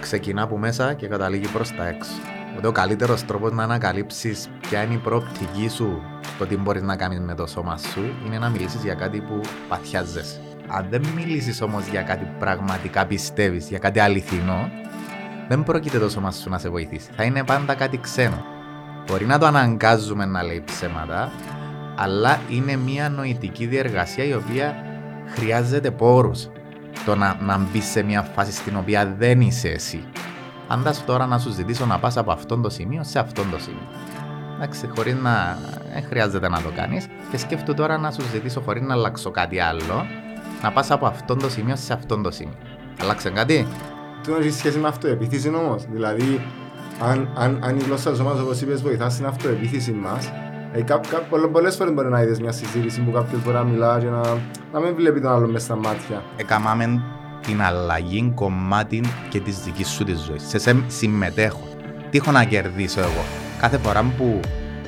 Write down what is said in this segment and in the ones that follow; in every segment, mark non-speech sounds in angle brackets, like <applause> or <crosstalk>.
ξεκινά από μέσα και καταλήγει προς τα έξω. Οπότε ο καλύτερος τρόπος να ανακαλύψεις ποια είναι η προοπτική σου το τι μπορείς να κάνεις με το σώμα σου είναι να μιλήσεις για κάτι που παθιάζεσαι. Αν δεν μιλήσεις όμως για κάτι που πραγματικά πιστεύεις, για κάτι αληθινό, δεν πρόκειται το σώμα σου να σε βοηθήσει. Θα είναι πάντα κάτι ξένο. Μπορεί να το αναγκάζουμε να λέει ψέματα, αλλά είναι μια νοητική διεργασία η οποία χρειάζεται πόρους. Το να, να μπεις σε μια φάση στην οποία δεν είσαι εσύ. Αντάς τώρα να σου ζητήσω να πας από αυτό το σημείο σε αυτό το σημείο. Εντάξει, χωρίς να. Δεν χρειάζεται να το κάνεις. Και σκέφτομαι τώρα να σου ζητήσω χωρίς να αλλάξω κάτι άλλο, να πας από αυτό το σημείο σε αυτό το σημείο. Αλλάξε κάτι; Τι έχει σχέση με αυτοεπίθεση όμως; Δηλαδή, αν, αν, αν η γλώσσα της ομάδας, όπως είπες, βοηθάς στην αυτοεπίθεση μας, ε, Πολλές φορές μπορεί να είδες μια συζήτηση που κάποιο μπορεί να μιλάς και να, να μην βλέπει τον άλλο μέσα στα μάτια. Εκαμάμε την αλλαγή κομμάτι και της δικής σου της ζωής. Σε, σε συμμετέχω. Τι έχω να κερδίσω εγώ; Κάθε φορά που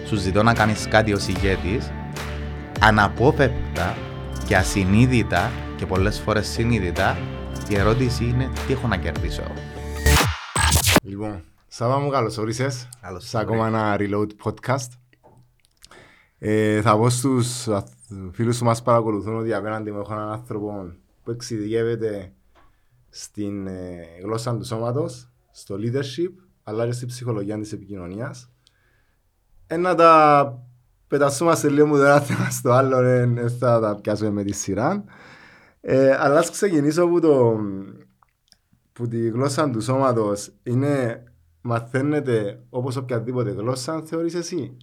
σου ζητώ να κάνεις κάτι ως ηγέτης, αναπόφευκτα και ασυνείδητα και πολλές φορές συνείδητα, η ερώτηση είναι τι έχω να κερδίσω εγώ; Λοιπόν, Σάβα μου καλώς όρισες σε ακόμα ένα Reload podcast. Ε, θα πω στους φίλους που μας παρακολουθούν ότι απέναντι μου έχω έναν άνθρωπο που εξειδικεύεται στην ε, γλώσσα του σώματος, στο leadership, αλλά και στη ψυχολογία της επικοινωνίας. Ένα τα πετασούμαστε λίγο μου το ένα θέμα στο άλλο, δεν θα τα πιάσουμε με τη σειρά. Ε, αλλά ας ξεκινήσω από, το, που τη γλώσσα του σώματος είναι μαθαίνεται όπως οποιαδήποτε γλώσσα θεωρείς εσύ;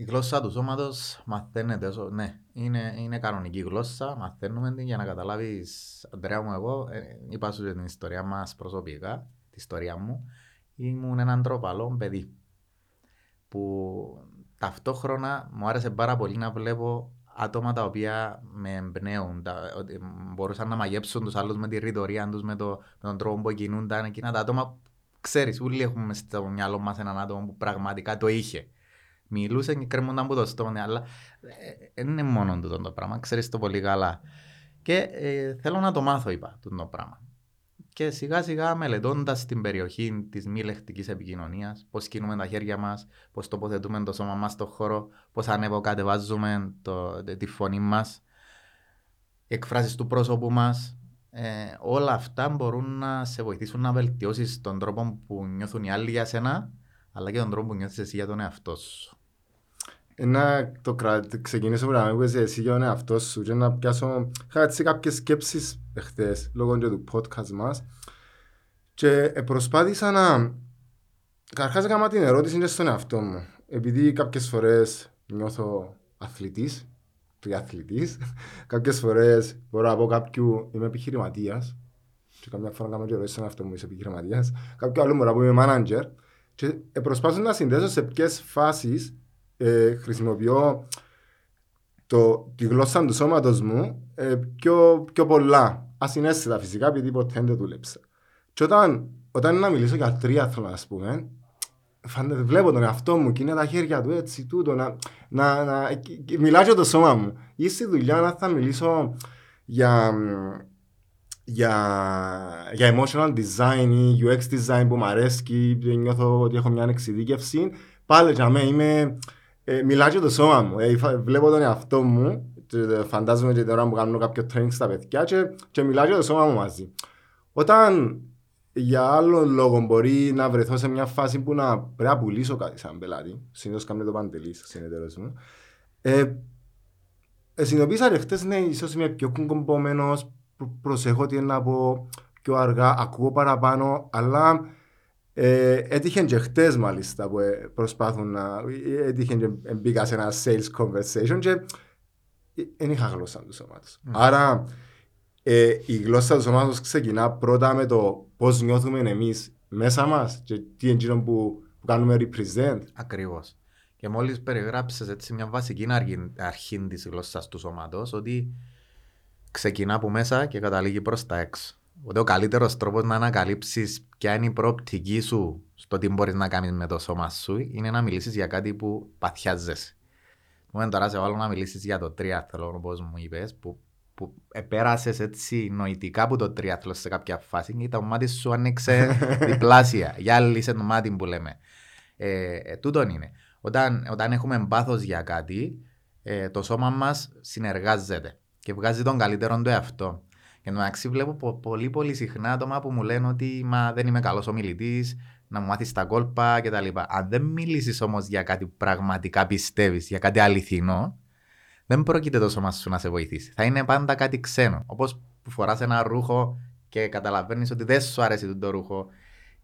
Η γλώσσα του σώματος μαθαίνεται, ναι, είναι, είναι κανονική γλώσσα, μαθαίνουμε την για να καταλάβεις, Αντρέα μου, εγώ ε, είπα σου την ιστορία μας προσωπικά, τη ιστορία μου. Ήμουν έναν τροπαλό παιδί που ταυτόχρονα μου άρεσε πάρα πολύ να βλέπω άτομα τα οποία με εμπνέουν, τα, ότι μπορούσαν να μαγέψουν τους άλλους με τη ρητορία τους, με, το, με τον τρόπο που κινούνταν. Εκείνα τα άτομα, ξέρεις, όλοι έχουμε στο μυαλό μας έναν άτομο που πραγματικά το είχε μιλούσε και κρέμονταν από το στόμα, αλλά δεν ε, είναι μόνο το, το πράγμα, ξέρεις το πολύ καλά. Και ε, θέλω να το μάθω, είπα, το πράγμα. Και σιγά σιγά μελετώντας την περιοχή της μη λεκτικής επικοινωνίας, πώς κινούμε τα χέρια μας, πώς τοποθετούμε το σώμα μας στον χώρο, πώς ανεβοκατεβάζουμε το, τη φωνή μας, εκφράσεις του πρόσωπου μας, ε, όλα αυτά μπορούν να σε βοηθήσουν να βελτιώσεις τον τρόπο που νιώθουν οι άλλοι για σένα, αλλά και τον τρόπο που νιώθεις εσύ για τον εαυτό σου να το ξεκινήσω που να μην εσύ για τον εαυτός σου και να πιάσω είχα έτσι κάποιες σκέψεις εχθές λόγω και του podcast μας και προσπάθησα να καταρχάς έκανα την ερώτηση και στον εαυτό μου επειδή κάποιες φορές νιώθω αθλητής τριαθλητής <laughs> κάποιες φορές μπορώ να πω κάποιου είμαι επιχειρηματίας και καμιά φορά κάνω και ερώτηση στον εαυτό μου είσαι επιχειρηματίας κάποιο άλλο μπορώ να πω είμαι manager και προσπάθησα να συνδέσω σε ποιες φάσεις ε, χρησιμοποιώ το, τη γλώσσα του σώματος μου ε, πιο, πιο πολλά. Ασυνέστητα φυσικά, επειδή ποτέ δεν δούλεψα. Και όταν, όταν να μιλήσω για τρίαθλο, ας πούμε, φαίνεται, βλέπω τον εαυτό μου και είναι τα χέρια του έτσι, τούτο, να, να, να, μιλάω για το σώμα μου. Ή στη δουλειά να θα μιλήσω για, για, για emotional design ή UX design που μου αρέσει, νιώθω ότι έχω μια εξειδίκευση, πάλι για μένα είμαι ε, μιλά και το σώμα μου. Ε, βλέπω τον εαυτό μου, και φαντάζομαι και τώρα που κάνω κάποιο training στα παιδιά και, και μιλά και το σώμα μου μαζί. Όταν για άλλο λόγο μπορεί να βρεθώ σε μια φάση που να πρέπει να πουλήσω κάτι σαν πελάτη, συνήθως κάνει το παντελής, συνεταιρός μου, ε, ε, συνειδητοποίησα ότι χτες ναι, ίσως είμαι πιο κουμπωμένος, προσέχω τι να πω πιο αργά, ακούω παραπάνω, αλλά ε, έτυχε και χτες μάλιστα που ε, προσπάθουν να... Έτυχε και μπήκα σε ένα sales conversation και δεν είχα γλώσσα του σώματος. Mm. Άρα ε, η γλώσσα του σώματος ξεκινά πρώτα με το πώς νιώθουμε εμείς μέσα μας και τι είναι που, που κάνουμε represent. Ακριβώς. Και μόλις περιγράψεις έτσι μια βασική αρχή, αρχή της γλώσσας του σώματος ότι ξεκινά από μέσα και καταλήγει προς τα έξω. Οπότε ο καλύτερος τρόπος να ανακαλύψεις ποια είναι η προοπτική σου στο τι μπορείς να κάνεις με το σώμα σου είναι να μιλήσεις για κάτι που παθιάζεσαι. Μου τώρα σε βάλω να μιλήσεις για το τρίαθλο, όπως μου είπες, που που επέρασες έτσι νοητικά από το τριάθλο σε κάποια φάση και το μάτι σου άνοιξε <laughs> διπλάσια. Γυάλισε το μάτι που λέμε. Ε, ε, τούτον είναι. Όταν, όταν έχουμε πάθος για κάτι, ε, το σώμα μας συνεργάζεται και βγάζει τον καλύτερο του εαυτό. Και μεταξύ βλέπω πο, πολύ πολύ συχνά άτομα που μου λένε ότι μα, δεν είμαι καλός ομιλητής, να μου μάθεις τα κόλπα κτλ. Αν δεν μιλήσεις όμως για κάτι που πραγματικά πιστεύεις, για κάτι αληθινό, δεν πρόκειται το σώμα σου να σε βοηθήσει. Θα είναι πάντα κάτι ξένο. Όπως που φοράς ένα ρούχο και καταλαβαίνεις ότι δεν σου αρέσει το ρούχο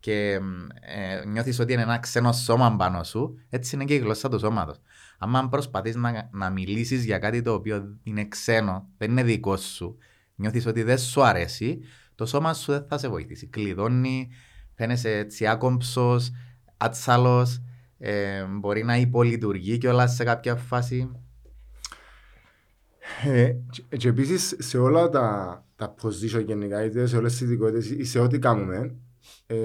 και ε, νιώθεις ότι είναι ένα ξένο σώμα πάνω σου, έτσι είναι και η γλώσσα του σώματος. Αν προσπαθείς να, να μιλήσεις για κάτι το οποίο είναι ξένο, δεν είναι δικό σου, νιώθεις ότι δεν σου αρέσει, το σώμα σου δεν θα σε βοηθήσει. Κλειδώνει, φαίνεσαι έτσι άκομψος, άτσαλος, ε, μπορεί να υπολειτουργεί κιόλας σε κάποια φάση. Ε, και, και επίσης σε όλα τα, τα position γενικά, είτε σε όλες τις ειδικότητες ή σε ό,τι κάνουμε, ε,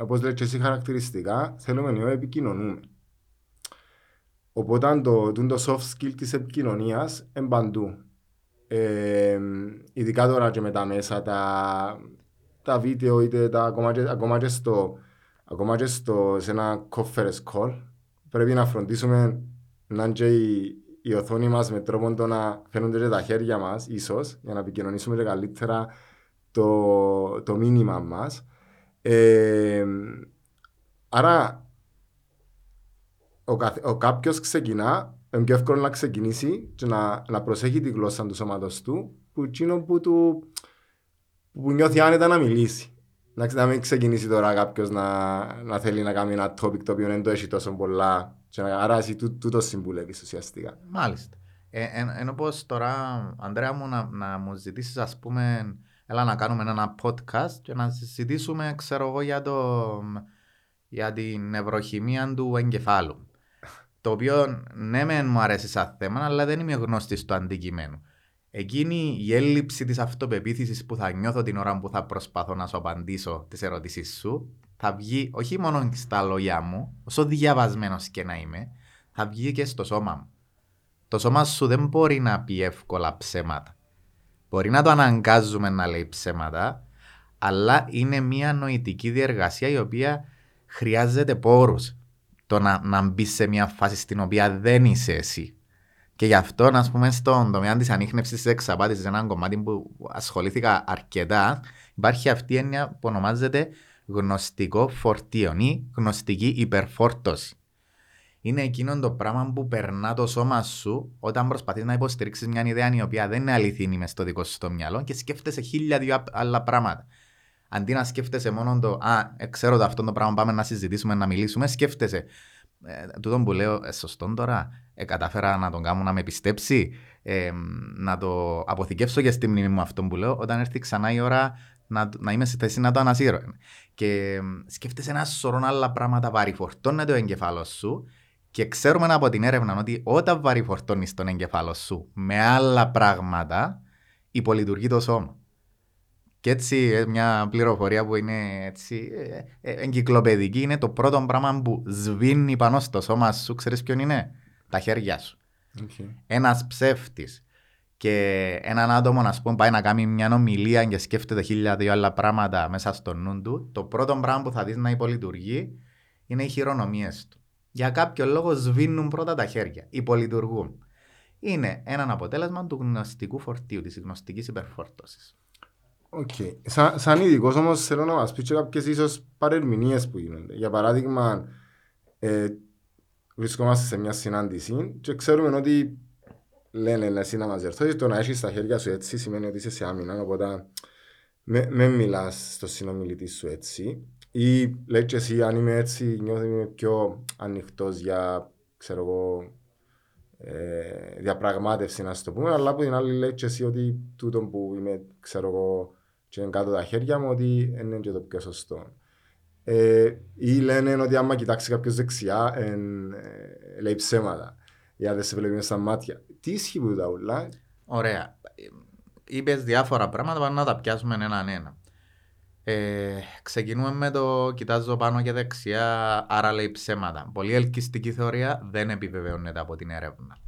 όπως λέτε και εσύ χαρακτηριστικά, θέλουμε να επικοινωνούμε. Οπότε το, το soft skill της επικοινωνίας είναι παντού. Ε, ειδικά τώρα και με τα μέσα, τα, τα βίντεο, είτε τα, ακόμα, και, ακόμα, και στο, ακόμα και στο, σε ένα conference call, πρέπει να φροντίσουμε να είναι και η, η οθόνη μας με τρόπο το να φαίνονται και τα χέρια μας, ίσως, για να επικοινωνήσουμε και καλύτερα το, το μήνυμα μας. Ε, άρα, ο, καθ, ο κάποιος ξεκινά, είναι πιο εύκολο να ξεκινήσει και να, να προσέχει τη γλώσσα του σώματος του, που εκείνο που, του, που νιώθει άνετα να μιλήσει. Να, να μην ξεκινήσει τώρα κάποιος να, να θέλει να κάνει ένα topic το οποίο δεν το έχει τόσο πολλά. Και να, άρα εσύ τούτο συμβουλεύεις ουσιαστικά. Μάλιστα. Ε, ενώ πως τώρα, Αντρέα μου, να, να μου ζητήσεις, ας πούμε, έλα να κάνουμε ένα podcast και να συζητήσουμε, ξέρω εγώ, για, το, για την ευρωχημία του εγκεφάλου. Το οποίο ναι, μεν μου αρέσει σαν θέμα, αλλά δεν είμαι γνώστης στο αντικειμένο. Εκείνη η έλλειψη της αυτοπεποίθησης που θα νιώθω την ώρα που θα προσπαθώ να σου απαντήσω τις ερωτήσεις σου, θα βγει όχι μόνο στα λόγια μου, όσο διαβασμένος και να είμαι, θα βγει και στο σώμα μου. Το σώμα σου δεν μπορεί να πει εύκολα ψέματα. Μπορεί να το αναγκάζουμε να λέει ψέματα, αλλά είναι μια νοητική διεργασία η οποία χρειάζεται πόρους. Το να, να μπει σε μια φάση στην οποία δεν είσαι εσύ. Και γι' αυτό, ας πούμε, στον τομέα της ανείχνευσης της εξαπάτησης, ένα κομμάτι που ασχολήθηκα αρκετά, υπάρχει αυτή η έννοια που ονομάζεται γνωστικό φορτίο ή γνωστική υπερφόρτωση είναι εκείνο το πράγμα που περνά το σώμα σου όταν προσπαθείς να υποστηρίξεις μια ιδέα η οποία δεν είναι αληθινή μες στο δικό σου το μυαλό και σκέφτεσαι χίλια δύο άλλα πράγματα. Αντί να σκέφτεσαι μόνο το Α, ε, ξέρω το αυτό το πράγμα, πάμε να συζητήσουμε, να μιλήσουμε, σκέφτεσαι. Ε, τούτο που λέω, ε, σωστό τώρα, ε, κατάφερα να τον κάνω να με πιστέψει, ε, να το αποθηκεύσω και στη μνήμη μου αυτό που λέω, όταν έρθει ξανά η ώρα να, να είμαι σε θέση να το ανασύρω. Και σκέφτεσαι ένα σωρό άλλα πράγματα, βαρυφορτώνεται ο εγκεφάλος σου και ξέρουμε από την έρευνα ότι όταν βαρυφορτώνει τον εγκεφάλος σου με άλλα πράγματα, υπολειτουργεί το σώμα. Και έτσι ε, μια πληροφορία που είναι έτσι ε, ε, εγκυκλοπαιδική είναι το πρώτο πράγμα που σβήνει πάνω στο σώμα σου. Ξέρεις ποιον είναι; Τα χέρια σου. Okay. Ένας ψεύτης και έναν άτομο να πούμε, πάει να κάνει μια ομιλία και σκέφτεται χίλια δύο άλλα πράγματα μέσα στο νου του, το πρώτο πράγμα που θα δεις να υπολειτουργεί είναι οι χειρονομίες του για κάποιο λόγο σβήνουν πρώτα τα χέρια, υπολειτουργούν. Είναι ένα αποτέλεσμα του γνωστικού φορτίου, της γνωστικής υπερφόρτωσης. Οκ. Okay. Σαν, σαν ειδικός όμως θέλω να μας πεις και κάποιες ίσως παρερμηνίες που γίνονται. Για παράδειγμα, ε, βρισκόμαστε σε μια συνάντηση και ξέρουμε ότι λένε εσύ να μας διορθώσεις. Το να έχεις τα χέρια σου έτσι σημαίνει ότι είσαι σε άμυνα. Οπότε με, με μιλάς στο συνομιλητή σου έτσι. Ή λέει και εσύ αν είμαι έτσι νιώθω είμαι πιο ανοιχτός για ξέρω εγώ ε, διαπραγμάτευση να το πούμε αλλά από την άλλη λέει και εσύ ότι τούτο που είμαι ξέρω εγώ και είναι κάτω τα χέρια μου ότι είναι και το πιο σωστό. Ε, ή λένε ότι άμα κοιτάξει κάποιος δεξιά ε, λέει ψέματα για δεν σε βλέπει στα μάτια. Τι ισχύει που τα ούλα; Ωραία. Είπες διάφορα πράγματα, να τα πιάσουμε έναν ένα. Ε, ξεκινούμε με το κοιτάζω πάνω και δεξιά, άρα λέει ψέματα. Πολύ ελκυστική θεωρία δεν επιβεβαιώνεται από την έρευνα.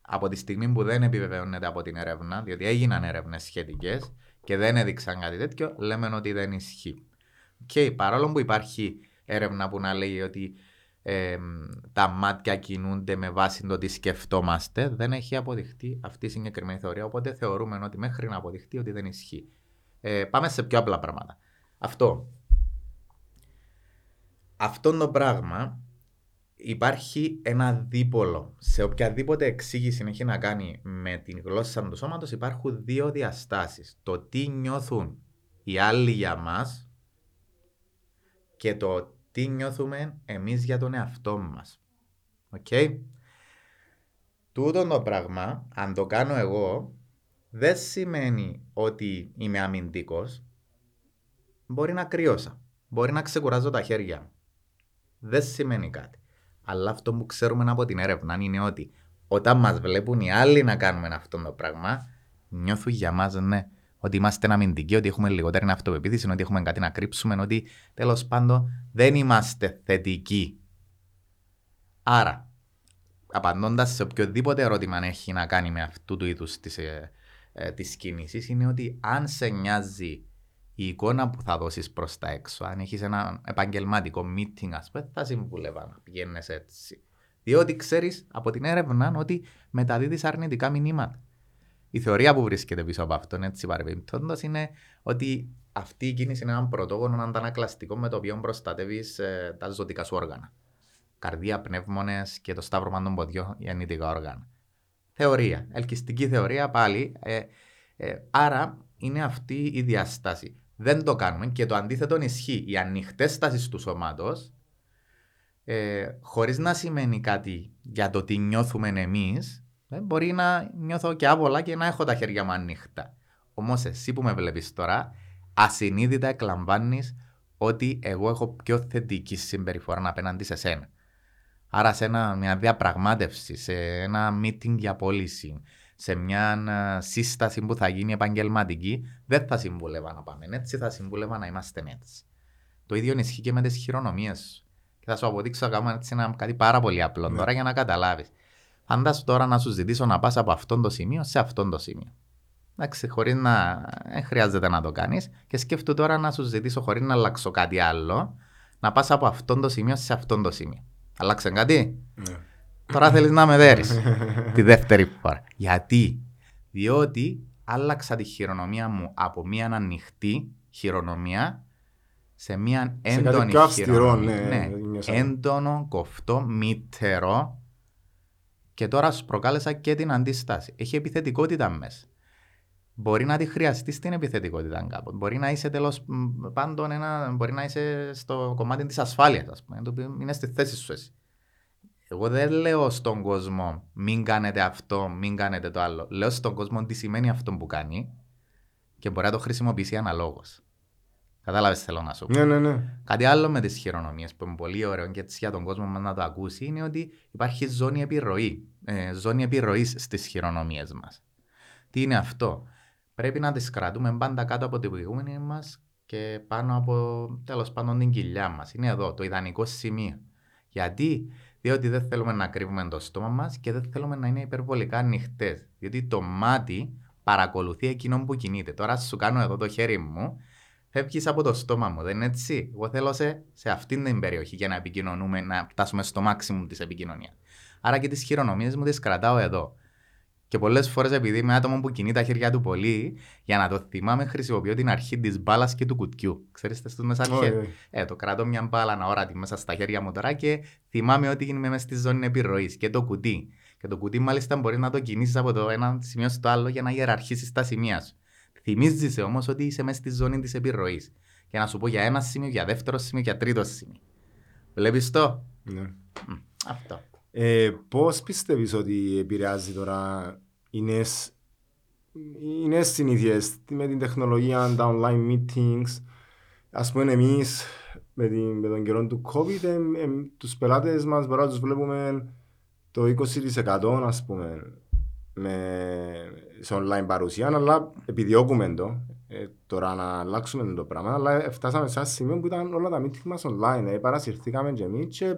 από τη στιγμή που δεν επιβεβαιώνεται από την έρευνα, διότι έγιναν έρευνες σχετικές και δεν έδειξαν κάτι τέτοιο, λέμε ότι δεν ισχύει. Και παρόλο που υπάρχει έρευνα που να λέει ότι ε, τα μάτια κινούνται με βάση το τι σκεφτόμαστε, δεν έχει αποδειχτεί αυτή η συγκεκριμένη θεωρία. Οπότε θεωρούμε ότι μέχρι να αποδειχτεί ότι δεν ισχύει. Ε, πάμε σε πιο απλά πράγματα. Αυτό. Αυτό το πράγμα υπάρχει ένα δίπολο. Σε οποιαδήποτε εξήγηση έχει να κάνει με την γλώσσα του σώματος υπάρχουν δύο διαστάσεις. Το τι νιώθουν οι άλλοι για μας και το τι νιώθουμε εμείς για τον εαυτό μας. Οκ; Okay? Τούτο το πράγμα, αν το κάνω εγώ, δεν σημαίνει ότι είμαι αμυντικός. Μπορεί να κρυώσα. Μπορεί να ξεκουράζω τα χέρια μου. Δεν σημαίνει κάτι. Αλλά αυτό που ξέρουμε από την έρευνα είναι ότι όταν μας βλέπουν οι άλλοι να κάνουμε αυτό το πράγμα, νιώθουν για μας ναι, ότι είμαστε αμυντικοί, ότι έχουμε λιγότερη αυτοπεποίθηση, ότι έχουμε κάτι να κρύψουμε, ότι τέλος πάντων δεν είμαστε θετικοί. Άρα, απαντώντας σε οποιοδήποτε ερώτημα έχει να κάνει με αυτού του είδους τη ε, ε, κίνηση, είναι ότι αν σε νοιάζει η εικόνα που θα δώσεις προς τα έξω, αν έχεις ένα επαγγελματικό meeting, ας πούμε, θα συμβούλευα να πηγαίνεις έτσι. Διότι ξέρεις από την έρευνα ότι μεταδίδεις αρνητικά μηνύματα. Η θεωρία που βρίσκεται πίσω από αυτόν, έτσι παρεμπιπτόντω, είναι ότι αυτή η κίνηση είναι ένα πρωτόγωνο αντανακλαστικό με το οποίο προστατεύεις ε, τα ζωτικά σου όργανα. Καρδία, πνεύμονες και το σταύρωμα των ποδιών, γεννητικά όργανα. Θεωρία. Ελκυστική θεωρία πάλι. Ε, ε, άρα είναι αυτή η διάσταση δεν το κάνουμε και το αντίθετο ισχύει. Η ανοιχτές στάσεις του σώματος, ε, χωρίς να σημαίνει κάτι για το τι νιώθουμε εμείς, ε, μπορεί να νιώθω και άβολα και να έχω τα χέρια μου ανοιχτά. Όμως εσύ που με βλέπεις τώρα, ασυνείδητα εκλαμβάνεις ότι εγώ έχω πιο θετική συμπεριφορά απέναντι σε σένα. Άρα σε ένα, μια διαπραγμάτευση, σε ένα meeting για πώληση, σε μια ε, σύσταση που θα γίνει επαγγελματική, δεν θα συμβούλευα να πάμε έτσι, θα συμβούλευα να είμαστε έτσι. Το ίδιο ισχύει και με τις χειρονομίες Και θα σου αποδείξω έτσι ένα, κάτι πάρα πολύ απλό ναι. τώρα για να καταλάβεις. Φαντάσου τώρα να σου ζητήσω να πας από αυτό το σημείο σε αυτό το σημείο. Εντάξει, χωρίς να. Δεν χρειάζεται να το κάνεις. Και σκέφτομαι τώρα να σου ζητήσω χωρίς να αλλάξω κάτι άλλο, να πας από αυτό το σημείο σε αυτό το σημείο. Αλλάξε κάτι; Ναι. Τώρα θέλεις να με δέρεις τη δεύτερη φορά. Γιατί, διότι άλλαξα τη χειρονομία μου από μια ανοιχτή χειρονομία σε μια έντονη σε χειρονομία. Ναι, ναι, έντονο, κοφτό, μήτερο και τώρα σου προκάλεσα και την αντίσταση. Έχει επιθετικότητα μέσα. Μπορεί να τη χρειαστείς στην επιθετικότητα κάπου. Μπορεί να είσαι τέλος πάντων ένα, μπορεί να είσαι στο κομμάτι της ασφάλειας, ας πούμε. Το οποίο είναι στη θέση σου εσύ. Εγώ δεν λέω στον κόσμο μην κάνετε αυτό, μην κάνετε το άλλο. Λέω στον κόσμο τι σημαίνει αυτό που κάνει και μπορεί να το χρησιμοποιήσει αναλόγως. Κατάλαβες θέλω να σου πω; Ναι, ναι, ναι. Κάτι άλλο με τις χειρονομίες που είναι πολύ ωραίο και έτσι για τον κόσμο να το ακούσει είναι ότι υπάρχει ζώνη επιρροή. Ε, ζώνη επιρροής στις χειρονομίες μας. Τι είναι αυτό; Πρέπει να τις κρατούμε πάντα κάτω από την προηγούμενη μας και πάνω από τέλος πάντων την κοιλιά μας. Είναι εδώ το ιδανικό σημείο. Γιατί διότι δεν θέλουμε να κρύβουμε το στόμα μας και δεν θέλουμε να είναι υπερβολικά ανοιχτές. Διότι το μάτι παρακολουθεί εκείνον που κινείται. Τώρα σου κάνω εδώ το χέρι μου, φεύγεις από το στόμα μου. Δεν είναι έτσι; Εγώ θέλω σε, σε αυτήν την περιοχή για να επικοινωνούμε, να φτάσουμε στο μάξιμου της επικοινωνίας. Άρα και τις χειρονομίες μου τις κρατάω εδώ. Και πολλές φορές, επειδή είμαι άτομο που κινεί τα χέρια του πολύ, για να το θυμάμαι, χρησιμοποιώ την αρχή της μπάλας και του κουτιού. Ξέρετε, στου μέσα αρχές; Oh, ε, το κρατώ μια μπάλα τη μέσα στα χέρια μου τώρα και θυμάμαι ότι είμαι μέσα στη ζώνη επιρροής και το κουτί. Και το κουτί, μάλιστα, μπορείς να το κινήσεις από το ένα σημείο στο άλλο για να ιεραρχήσεις τα σημεία σου. Θυμίζει όμως ότι είσαι μέσα στη ζώνη της επιρροής. Και να σου πω για ένα σημείο, για δεύτερο σημείο, για τρίτο σημείο. Βλέπεις το; Ναι. αυτό. Ε, Πώς πιστεύεις ότι επηρεάζει τώρα οι νέες, οι νέες συνήθειες με την τεχνολογία, τα online meetings. Ας πούμε εμείς με, την, με τον καιρό του COVID, ε, ε, τους πελάτες μας μπορούμε να τους βλέπουμε το 20% ας πούμε με, σε online παρουσία, αλλά επιδιώκουμε το ε, τώρα να αλλάξουμε το πράγμα, αλλά φτάσαμε σε ένα σημείο που ήταν όλα τα meetings μας online, ε, παρασυρθήκαμε και εμείς και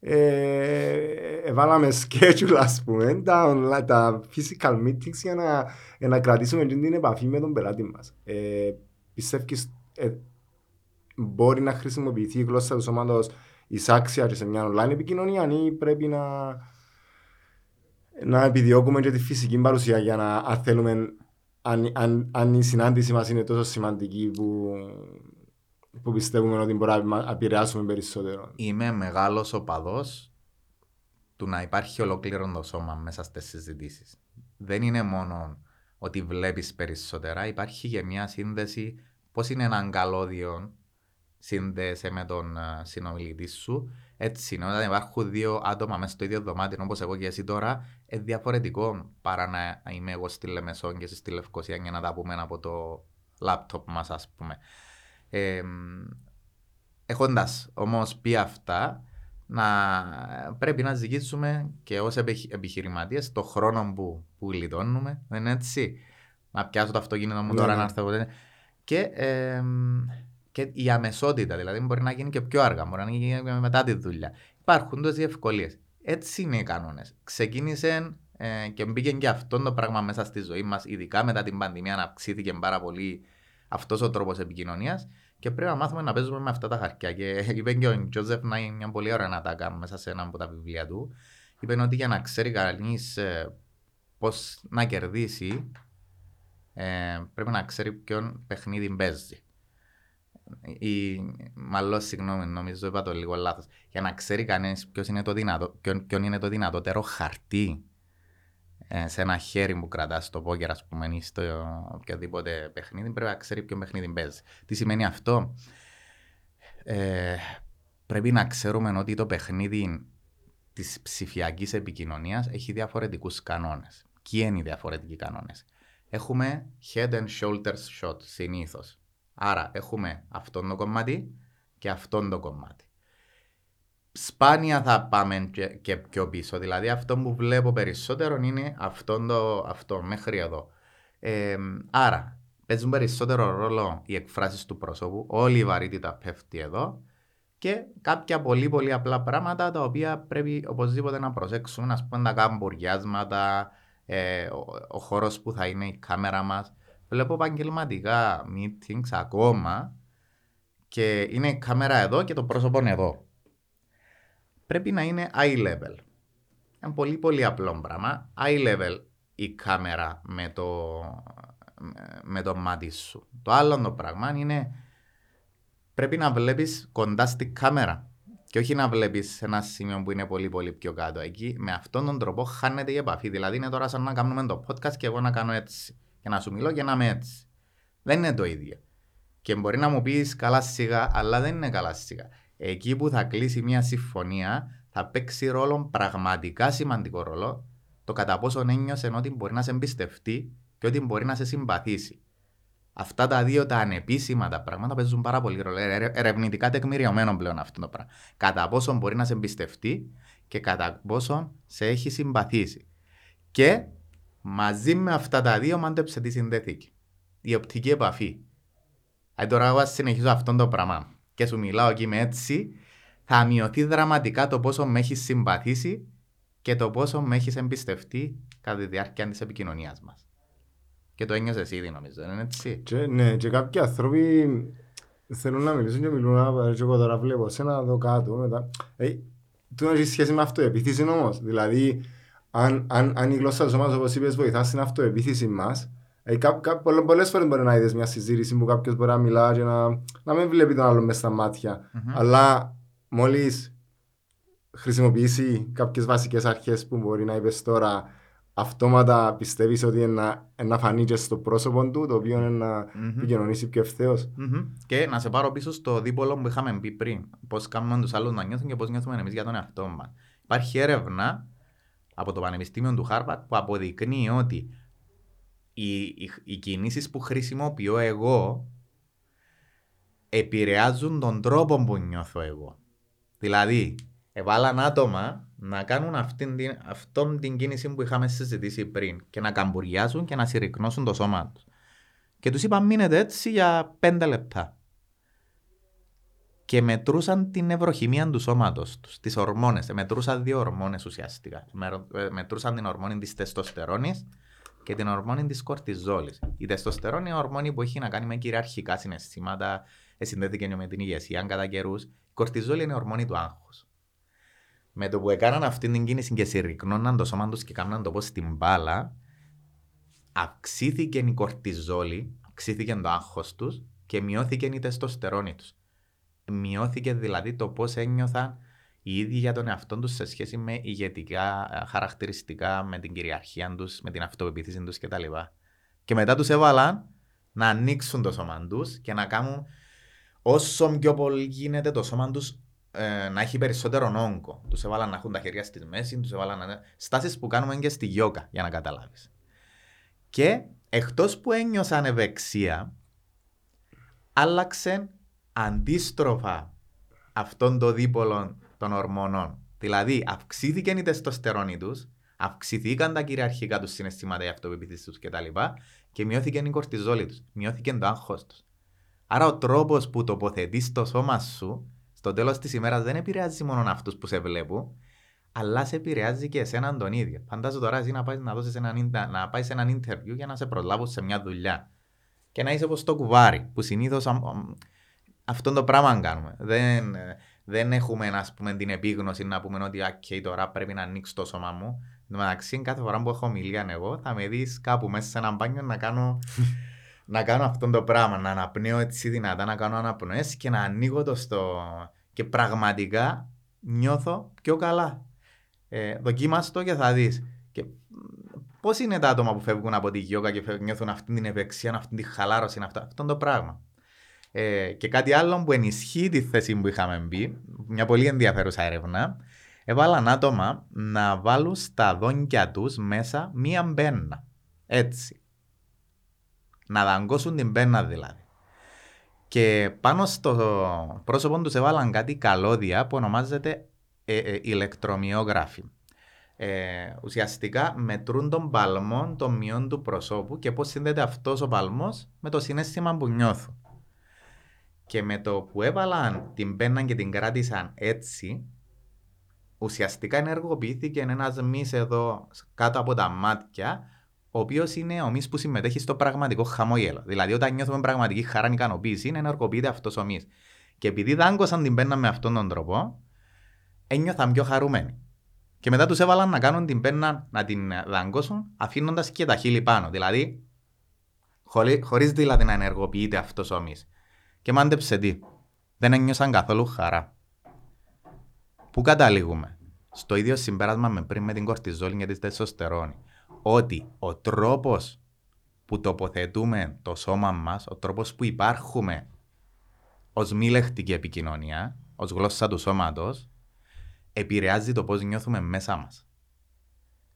ε, βάλαμε schedule ας πούμε τα, online, τα physical meetings για να, για να κρατήσουμε την επαφή με τον πελάτη μας. Ε, πιστεύεις ε, μπορεί να χρησιμοποιηθεί η γλώσσα του σώματος εισάξια και σε μια online επικοινωνία ή πρέπει να, να επιδιώκουμε και τη φυσική παρουσία για να αν θέλουμε αν, αν, αν η συνάντηση μας είναι τόσο σημαντική που, που πιστεύουμε ότι μπορεί να επηρεάσουμε περισσότερο. Είμαι μεγάλος οπαδός του να υπάρχει ολόκληρο το σώμα μέσα στις συζητήσεις. Δεν είναι μόνο ότι βλέπεις περισσότερα, υπάρχει και μια σύνδεση. Πώς είναι έναν καλώδιο σύνδεσαι με τον uh, συνομιλητή σου. Έτσι είναι, όταν υπάρχουν δύο άτομα μέσα στο ίδιο δωμάτιο, όπως εγώ και εσύ τώρα, είναι διαφορετικό παρά να είμαι εγώ στη Λεμεσόν και εσύ στη Λευκοσία για να τα πούμε από το λάπτοπ μας, ας πούμε. Ε, Έχοντας όμως πει αυτά, να πρέπει να ζητήσουμε και ως επιχειρηματίες το χρόνο που, που γλιτώνουμε. Δεν είναι έτσι. Να πιάσω το αυτοκίνητο μου τώρα ναι. να έρθω. Και, ε, και η αμεσότητα, δηλαδή μπορεί να γίνει και πιο αργά, μπορεί να γίνει μετά τη δουλειά. Υπάρχουν τόσες ευκολίες. Έτσι είναι οι κανόνες. Ξεκίνησε ε, και μπήκε και αυτό το πράγμα μέσα στη ζωή μας, ειδικά μετά την πανδημία, να αυξήθηκε πάρα πολύ αυτός ο τρόπος επικοινωνίας. Και πρέπει να μάθουμε να παίζουμε με αυτά τα χαρτιά. Και είπε και ο Τζόζεφ να είναι μια πολύ ωραία να τα κάνουμε μέσα σε ένα από τα βιβλία του. Είπε ότι για να ξέρει κανείς ε, πώς να κερδίσει, ε, πρέπει να ξέρει ποιον παιχνίδι παίζει. Ή, μάλλον, συγγνώμη, νομίζω είπα το λίγο λάθος. Για να ξέρει κανείς ποιος είναι, το δυνατό, ποιον είναι το δυνατότερο χαρτί ε, σε ένα χέρι που κρατάς το πόκερ, ας πούμε, ή στο οποιοδήποτε παιχνίδι, πρέπει να ξέρει ποιο παιχνίδι παίζεις. Τι σημαίνει αυτό, ε, πρέπει να ξέρουμε ότι το παιχνίδι της ψηφιακής επικοινωνίας έχει διαφορετικούς κανόνες. Ποιοι είναι οι διαφορετικοί κανόνες. Έχουμε head and shoulders shot συνήθως. Άρα έχουμε αυτό το κομμάτι και αυτό το κομμάτι σπάνια θα πάμε και, και, πιο πίσω. Δηλαδή αυτό που βλέπω περισσότερο είναι αυτό, το, αυτό μέχρι εδώ. Ε, άρα παίζουν περισσότερο ρόλο οι εκφράσεις του πρόσωπου, όλη η βαρύτητα πέφτει εδώ και κάποια πολύ πολύ απλά πράγματα τα οποία πρέπει οπωσδήποτε να προσέξουμε, ας πούμε τα καμπουριάσματα, ε, ο, ο χώρος που θα είναι η κάμερα μας. Βλέπω επαγγελματικά meetings ακόμα και είναι η κάμερα εδώ και το πρόσωπο είναι εδώ πρέπει να είναι eye level. Είναι πολύ πολύ απλό πράγμα. Eye level η κάμερα με το, με το μάτι σου. Το άλλο το πράγμα είναι πρέπει να βλέπεις κοντά στη κάμερα και όχι να βλέπεις σε ένα σημείο που είναι πολύ πολύ πιο κάτω. Εκεί με αυτόν τον τρόπο χάνεται η επαφή. Δηλαδή είναι τώρα σαν να κάνουμε το podcast και εγώ να κάνω έτσι και να σου μιλώ και να είμαι έτσι. Δεν είναι το ίδιο. Και μπορεί να μου πεις καλά σιγά, αλλά δεν είναι καλά σιγά εκεί που θα κλείσει μια συμφωνία θα παίξει ρόλο πραγματικά σημαντικό ρόλο το κατά πόσο ένιωσε ότι μπορεί να σε εμπιστευτεί και ότι μπορεί να σε συμπαθήσει. Αυτά τα δύο τα ανεπίσημα τα πράγματα παίζουν πάρα πολύ ρόλο. Ερευνητικά τεκμηριωμένο πλέον αυτό το πράγμα. Κατά πόσο μπορεί να σε εμπιστευτεί και κατά πόσο σε έχει συμπαθήσει. Και μαζί με αυτά τα δύο μάντεψε τι συνδέθηκε. Η οπτική επαφή. Αν τώρα εγώ συνεχίζω αυτό το πράγμα και σου μιλάω και είμαι έτσι, θα μειωθεί δραματικά το πόσο με έχεις συμπαθήσει και το πόσο με έχεις εμπιστευτεί κατά τη διάρκεια της επικοινωνίας μας. Και το ένιωσες ήδη, νομίζω, δεν είναι έτσι; Και, ναι, και κάποιοι άνθρωποι θέλουν να μιλήσουν και μιλούν, να και εγώ τώρα βλέπω σε ένα εδώ κάτω μετά. Ε, του έχει σχέση με αυτοεπίθεση όμως. Δηλαδή, αν, αν, αν η γλώσσα του σώματο, όπως είπες, βοηθά στην αυτοεπίθεση μας, ε, Πολλές φορές μπορεί να είδες μια συζήτηση που κάποιος μπορεί να μιλά και να, να μην βλέπει τον άλλο μέσα στα ματια mm-hmm. Αλλά μόλις χρησιμοποιήσει κάποιες βασικές αρχές που μπορεί να είπες τώρα, αυτόματα πιστεύεις ότι να, να φανεί και στο πρόσωπο του, το οποίο είναι να mm-hmm. επικοινωνήσει πιο ευθέως. Mm-hmm. Και να σε πάρω πίσω στο δίπολο που είχαμε πει πριν. Πώς κάνουμε τους άλλους να νιώθουν και πώς νιώθουμε εμείς για τον εαυτό μας. Υπάρχει έρευνα από το Πανεπιστήμιο του Χάρβαρτ που αποδεικνύει ότι οι, οι, οι κινήσεις που χρησιμοποιώ εγώ επηρεάζουν τον τρόπο που νιώθω εγώ. Δηλαδή, έβαλαν άτομα να κάνουν αυτήν την, αυτόν την κίνηση που είχαμε συζητήσει πριν και να καμπουριάζουν και να συρρυκνώσουν το σώμα τους. Και τους είπα μείνετε έτσι για πέντε λεπτά. και μετρούσαν την ευρωχημία του σώματος τους, τις ορμόνες. Μετρούσαν δύο ορμόνες ουσιαστικά. Ε, μετρούσαν την ορμόνη της τεστοστερόνης και την ορμόνη της κορτιζόλης. Η τεστοστερόνη είναι η ορμόνη που έχει να κάνει με κυριαρχικά συναισθήματα, συνδέθηκε με την ηγεσία κατά καιρούς. Η κορτιζόλη είναι η ορμόνη του άγχους. Με το που έκαναν αυτή την κίνηση και συρρυκνώναν το σώμα τους και κάναν το πώς στην μπάλα, αυξήθηκε η κορτιζόλη, αυξήθηκε το άγχος τους και μειώθηκε η τεστοστερόνη τους. Μειώθηκε δηλαδή το πώς ένιωθαν οι ίδιοι για τον εαυτό τους σε σχέση με ηγετικά χαρακτηριστικά, με την κυριαρχία τους, με την αυτοπεποίθηση τους κτλ. Και μετά τους έβαλαν να ανοίξουν το σώμα τους και να κάνουν όσο πιο πολύ γίνεται το σώμα τους ε, να έχει περισσότερο όγκο. Τους έβαλαν να έχουν τα χέρια στη μέση, τους έβαλαν να. Στάσεις που κάνουμε και στη γιόκα, για να καταλάβεις. Και εκτός που ένιωσαν ευεξία, άλλαξε αντίστροφα αυτόν το δίπολο των ορμονών. Δηλαδή, αυξήθηκε η τεστοστερόνη τους, αυξηθήκαν τα κυριαρχικά τους συναισθήματα, η αυτοπεποίθησης τους κτλ. Και μειώθηκε η κορτιζόλη τους, μειώθηκε το άγχος τους. Άρα, ο τρόπος που τοποθετείς το σώμα σου στο τέλος της ημέρας δεν επηρεάζει μόνο αυτούς που σε βλέπουν, αλλά σε επηρεάζει και εσέναν τον ίδιο. Φαντάζομαι τώρα εσύ να πάεις, να, δώσεις έναν, να πάεις σε έναν interview για να σε προλάβουν σε μια δουλειά. Και να είσαι όπως το κουβάρι, που συνήθως αυτό το πράγμα κάνουμε. Δεν, δεν έχουμε ας πούμε, την επίγνωση να πούμε ότι okay, τώρα πρέπει να ανοίξει το σώμα μου. Εν τω μεταξύ, κάθε φορά που έχω μιλία εγώ, θα με δεις κάπου μέσα σε ένα μπάνιο να κάνω, <laughs> να κάνω αυτό το πράγμα. Να αναπνέω έτσι δυνατά, να κάνω αναπνοές και να ανοίγω το στο. Και πραγματικά νιώθω πιο καλά. Ε, δοκίμαστο και θα δεις. Και πώς είναι τα άτομα που φεύγουν από τη γιόγκα και νιώθουν αυτή την ευεξία, αυτή τη χαλάρωση, αυτό, αυτό το πράγμα; Ε, και κάτι άλλο που ενισχύει τη θέση που είχαμε μπει, μια πολύ ενδιαφέρουσα έρευνα, έβαλαν άτομα να βάλουν στα δόντια τους μέσα μία μπένα. Έτσι. Να δαγκώσουν την μπένα δηλαδή. Και πάνω στο πρόσωπο τους έβαλαν κάτι καλώδια που ονομάζεται ε, ε, ηλεκτρομοιόγραφη. Ε, ουσιαστικά μετρούν τον παλμό των μειών του προσώπου και πώς συνδέεται αυτός ο παλμός με το συνέστημα που νιώθουν. Και με το που έβαλαν την πένα και την κράτησαν έτσι, ουσιαστικά ενεργοποιήθηκε ένας μυ εδώ κάτω από τα μάτια, ο οποίος είναι ο μυ που συμμετέχει στο πραγματικό χαμόγελο. Δηλαδή, όταν νιώθουμε πραγματική χαρά και ικανοποίηση, ενεργοποιείται αυτός ο μυ. Και επειδή δάγκωσαν την πένα με αυτόν τον τρόπο, ένιωθαν πιο χαρούμενοι. Και μετά τους έβαλαν να κάνουν την πένα να την δαγκώσουν, αφήνοντας και τα χείλη πάνω. Δηλαδή, χωρί δηλαδή να ενεργοποιείται αυτός ο μυ. Και μάντεψε τι. Δεν ένιωσαν καθόλου χαρά. Πού καταλήγουμε; Στο ίδιο συμπέρασμα με πριν με την κορτιζόλη και τη τεσοστερόνη. Ότι ο τρόπος που τοποθετούμε το σώμα μας, ο τρόπος που υπάρχουμε ως μη λεχτική επικοινωνία, ως γλώσσα του σώματος, επηρεάζει το πώς νιώθουμε μέσα μας.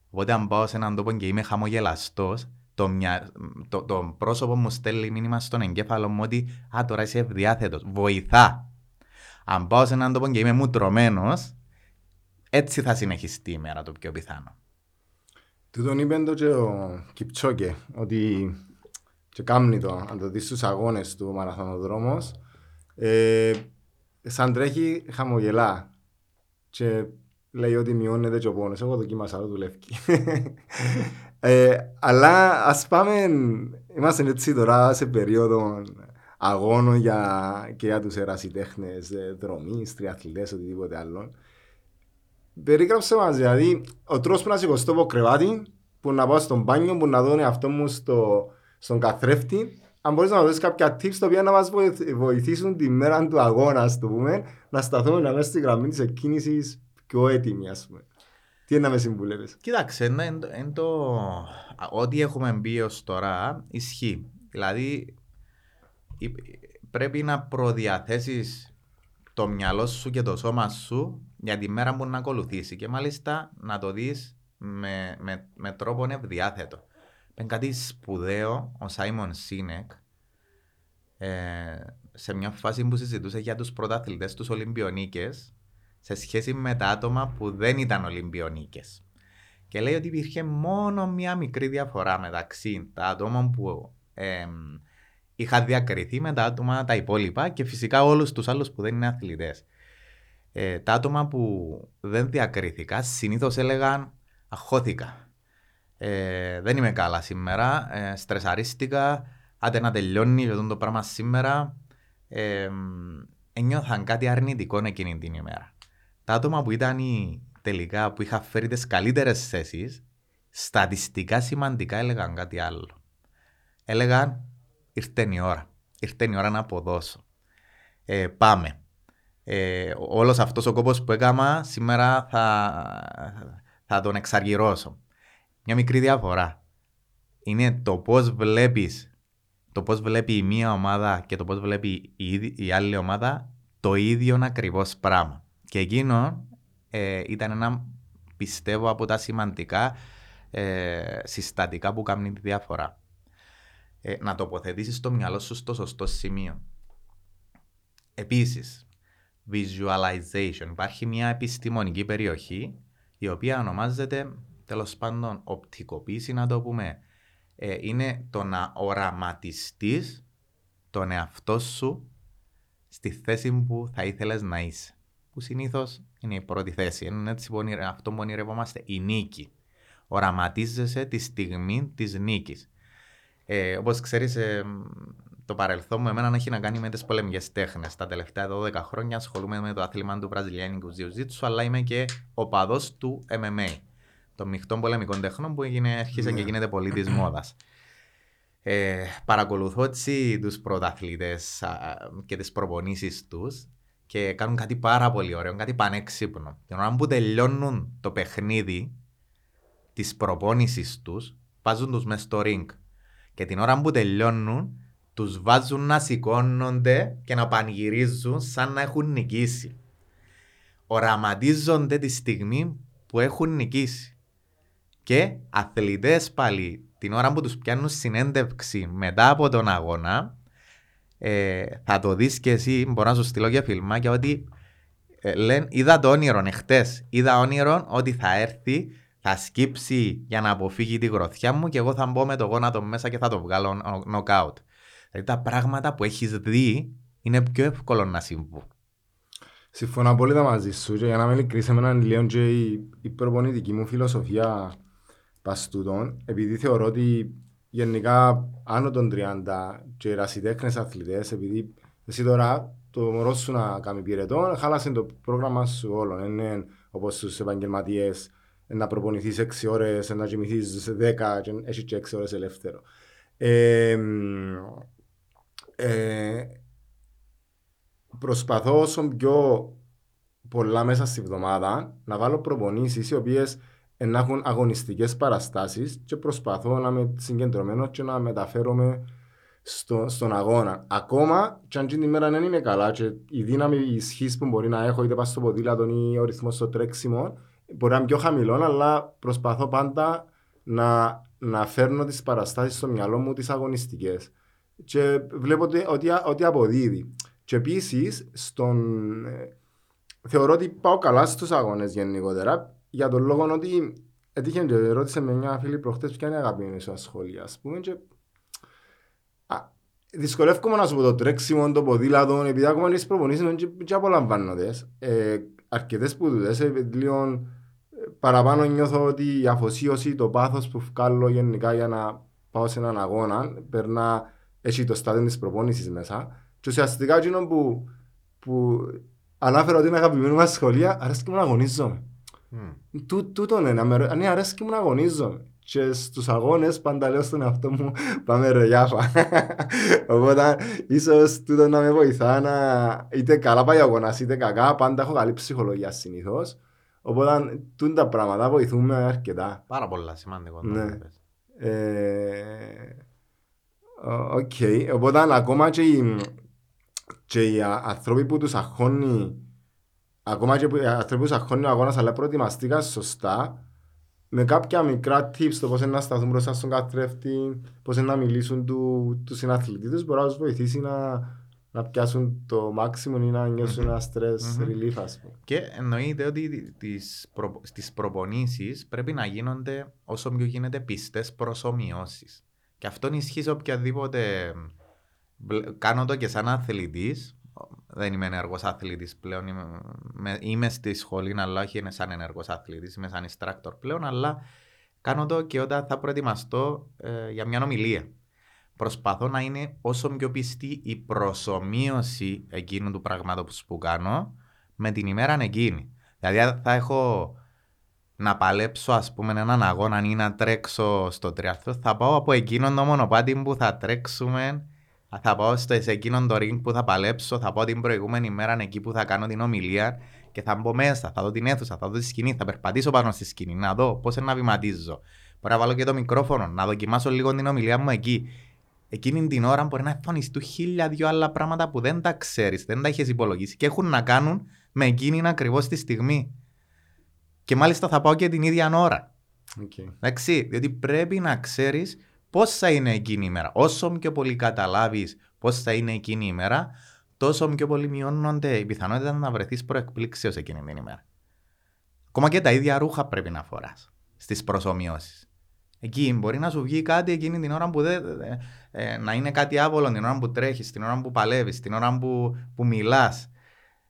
Οπότε, αν πάω σε έναν τόπο και είμαι χαμογελαστός, το, μια, το, το πρόσωπο μου στέλνει μήνυμα στον εγκέφαλο μου ότι «Α, τώρα είσαι ευδιάθετος, βοηθά». Αν πάω σε έναν τόπο και είμαι μουτρωμένος, έτσι θα συνεχιστεί η μέρα το πιο πιθανό. Του τον είπε το και ο Κιπτσόκε, ότι και κάμνει το, αν το δεις στους αγώνες του μαραθωνοδρόμος, ε, σαν τρέχει χαμογελά και λέει ότι μειώνεται και ο πόνος. Εγώ δοκίμασα το δουλεύει. <laughs> Ε, αλλά ας πάμε, είμαστε έτσι τώρα σε περίοδο αγώνων για, και για τους ερασιτέχνες, ε, δρομής, τριαθλητές, οτιδήποτε άλλο. Περίγραψε μας, δηλαδή, ο τρόπος που να σηκωστώ από κρεβάτι, που να πάω στον μπάνιο, που να δω εαυτό μου στο, στον καθρέφτη, αν μπορείς να δώσει κάποια tips τα οποία να μας βοηθήσουν τη μέρα του αγώνα, ας το πούμε, να σταθούμε να μέσα στη γραμμή της εκκίνησης πιο έτοιμη, ας πούμε. Τι είναι να με συμβουλεύεις; Κοίταξε, εν, εν το... ό,τι έχουμε μπει ως τώρα ισχύει. Δηλαδή πρέπει να προδιαθέσεις το μυαλό σου και το σώμα σου για τη μέρα που να ακολουθήσει και μάλιστα να το δεις με, με, με τρόπο ευδιάθετο. Είναι κάτι σπουδαίο ο Σάιμον Σίνεκ ε, σε μια φάση που συζητούσε για τους πρωταθλητές τους Ολυμπιονίκες σε σχέση με τα άτομα που δεν ήταν Ολυμπιονίκες. Και λέει ότι υπήρχε μόνο μια μικρή διαφορά μεταξύ τα άτομα που ε, είχα διακριθεί με τα άτομα τα υπόλοιπα και φυσικά όλους τους άλλους που δεν είναι αθλητές. Ε, τα άτομα που δεν διακρίθηκα συνήθως έλεγαν αχώθηκα. Ε, δεν είμαι καλά σήμερα, ε, στρεσαρίστηκα, άντε να τελειώνει αυτό το πράγμα σήμερα. Ε, ένιωθαν κάτι αρνητικό εκείνη την ημέρα. Τα άτομα που ήταν τελικά που είχαν φέρει τις καλύτερες θέσεις, στατιστικά σημαντικά έλεγαν κάτι άλλο. Έλεγαν ήρθε η ώρα. Ήρθε η ώρα να αποδώσω. Ε, πάμε. Ε, όλος αυτός ο κόπος που έκανα σήμερα θα, θα τον εξαργυρώσω. Μια μικρή διαφορά. Είναι το πώς βλέπεις το πώς βλέπει η μία ομάδα και το πώς βλέπει η, η άλλη ομάδα το ίδιο ακριβώς πράγμα. Και εκείνο ε, ήταν ένα πιστεύω από τα σημαντικά ε, συστατικά που κάνουν τη διαφορά. Ε, να τοποθετήσεις το μυαλό σου στο σωστό σημείο. Επίσης, visualization. Υπάρχει μια επιστημονική περιοχή η οποία ονομάζεται τέλος πάντων οπτικοποίηση να το πούμε. Ε, είναι το να οραματιστείς τον εαυτό σου στη θέση που θα ήθελες να είσαι. Που συνήθως είναι η πρώτη θέση. Είναι έτσι που αυτό που ονειρευόμαστε, η νίκη. Οραματίζεσαι τη στιγμή της νίκης. Ε, Όπως ξέρεις, ε, το παρελθόν μου εμένα έχει να κάνει με τις πολεμικές τέχνες. Τα τελευταία 12 χρόνια ασχολούμαι με το άθλημα του Βραζιλιάνικου Jiu-Jitsu, αλλά είμαι και ο παδό του MMA, των μειχτών πολεμικών τεχνών που έγινε, αρχίσε και ναι. γίνεται πολύ της μόδας. Ε, παρακολουθώ έτσι τους πρωταθλητές και τις προπονήσεις τους και κάνουν κάτι πάρα πολύ ωραίο, κάτι πανέξυπνο. Την ώρα που τελειώνουν το παιχνίδι της προπόνησης τους, βάζουν τους μέσα στο ring. Και την ώρα που τελειώνουν, τους βάζουν να σηκώνονται και να πανηγυρίζουν σαν να έχουν νικήσει. Οραματίζονται τη στιγμή που έχουν νικήσει. Και αθλητές πάλι την ώρα που τους πιάνουν συνέντευξη μετά από τον αγώνα, ε, θα το δεις και εσύ, μπορώ να σου στείλω για φιλμάκια, ότι ε, λένε, είδα το όνειρο εχθές, είδα όνειρο ότι θα έρθει, θα σκύψει για να αποφύγει τη γροθιά μου και εγώ θα μπω με το γόνατο μέσα και θα το βγάλω νοκάουτ. Δηλαδή τα πράγματα που έχεις δει είναι πιο εύκολο να συμβούν. Συμφωνώ απόλυτα μαζί σου και για να με ειλικρίνεις εμένα λίγο και η, η προπονητική μου φιλοσοφία παστούτων, επειδή θεωρώ ότι γενικά άνω των 30 και ερασιτέχνες αθλητές, επειδή εσύ τώρα το μωρό σου να κάνει πυρετό, χάλασε το πρόγραμμα σου όλων. Είναι όπως στους επαγγελματίες να προπονηθείς 6 ώρες, να κοιμηθείς 10 και έχεις και 6 ώρες ελεύθερο. Ε, ε, προσπαθώ όσο πιο πολλά μέσα στη βδομάδα να βάλω προπονήσεις οι οποίες να έχουν αγωνιστικές παραστάσεις και προσπαθώ να είμαι συγκεντρωμένος και να μεταφέρομαι στο, στον αγώνα. Ακόμα και αν την ημέρα δεν είμαι καλά και η δύναμη ισχύς που μπορεί να έχω είτε πα στο ποδήλατο ή ο ρυθμός στο τρέξιμο μπορεί να είναι πιο χαμηλό, αλλά προσπαθώ πάντα να, να φέρνω τις παραστάσεις στο μυαλό μου τις αγωνιστικές. Και βλέπω ότι, ότι, ότι αποδίδει. Και επίσης, ε, θεωρώ ότι πάω καλά στους αγώνες γενικότερα για τον λόγο ότι έτυχε και ρώτησε με μια φίλη προχτές ποια είναι η αγαπημένη σου ασχόλια, ας πούμε, και δυσκολεύομαι να σου πω το τρέξιμο, το ποδήλατο, επειδή ακόμα είναι προπονήσεις και, και απολαμβάνονται. Ε, αρκετές που δούδες, ε, λίγο ε, παραπάνω νιώθω ότι η αφοσίωση, το πάθος που βγάλω γενικά για να πάω σε έναν αγώνα, περνά, έχει το στάδιο της προπόνησης μέσα. Και ουσιαστικά εκείνο που, που ανάφερα ότι είναι αγαπημένη μας σχολεία, αρέσκει μου να αγωνίζομαι. Τούτο είναι, αν ναι, αρέσκει μου να αγωνίζομαι. Και στους αγώνες πάντα λέω στον εαυτό μου <laughs> πάμε ρε Γιάφα. Οπότε ίσως τούτο να με βοηθά να είτε καλά πάει ο αγώνας είτε κακά πάντα έχω καλή ψυχολογία συνήθως. Οπότε τούν τα πράγματα βοηθούμε αρκετά. Πάρα πολλά σημαντικό. Ναι. Οκ, οπότε ακόμα και οι, και οι άνθρωποι που τους αγχώνει ακόμα και οι άνθρωποι που αγχώνει ο αγώνας αλλά προετοιμαστήκαν σωστά με κάποια μικρά tips το πώς είναι να σταθούν μπροστά στον καθρέφτη, πώς είναι να μιλήσουν του, τους συναθλητές τους μπορεί να τους βοηθήσει να, να πιάσουν το maximum ή να νιώσουν ένα stress relief ας πούμε. Και εννοείται ότι τις, προ, στις προπονήσεις πρέπει να γίνονται όσο πιο γίνεται πιστές προσωμιώσεις. Και αυτό ισχύει σε οποιαδήποτε κάνω το και σαν αθλητής. Δεν είμαι ενεργός αθλητής πλέον. Είμαι, είμαι στη σχολή, αλλά όχι είναι σαν ενεργός αθλητής. Είμαι σαν instructor πλέον, αλλά κάνω το και όταν θα προετοιμαστώ ε, για μια ομιλία. Προσπαθώ να είναι όσο πιο πιστή η προσωμείωση εκείνου του πράγματο που κάνω με την ημέρα εκείνη. Δηλαδή θα έχω να παλέψω ας πούμε έναν αγώνα ή να τρέξω στο τριάθλο, θα πάω από εκείνον το μονοπάτι που θα τρέξουμε, θα πάω στο, σε εκείνον το ring που θα παλέψω, θα πάω την προηγούμενη μέρα εκεί που θα κάνω την ομιλία και θα μπω μέσα, θα δω την αίθουσα, θα δω τη σκηνή, θα περπατήσω πάνω στη σκηνή, να δω πώς να βηματίζω. Μπορεί να βάλω και το μικρόφωνο, να δοκιμάσω λίγο την ομιλία μου εκεί. Εκείνη την ώρα μπορεί να εμφανιστούν χίλια δυο άλλα πράγματα που δεν τα ξέρεις, δεν τα έχει υπολογίσει και έχουν να κάνουν με εκείνη ακριβώς τη στιγμή. Και μάλιστα θα πάω και την ίδια ώρα. Okay. Εντάξει, διότι πρέπει να ξέρεις πώς θα είναι εκείνη η μέρα. Όσο πιο πολύ καταλάβεις πώς θα είναι εκείνη η μέρα, τόσο πιο πολύ μειώνονται οι πιθανότητες να βρεθείς προεκπλήξεως εκείνη την ημέρα. Ακόμα και τα ίδια ρούχα πρέπει να φοράς στις προσωμιώσεις. Εκεί μπορεί να σου βγει κάτι εκείνη την ώρα που δεν. Ε, να είναι κάτι άβολο την ώρα που τρέχεις, την ώρα που παλεύεις, την ώρα που, που μιλάς.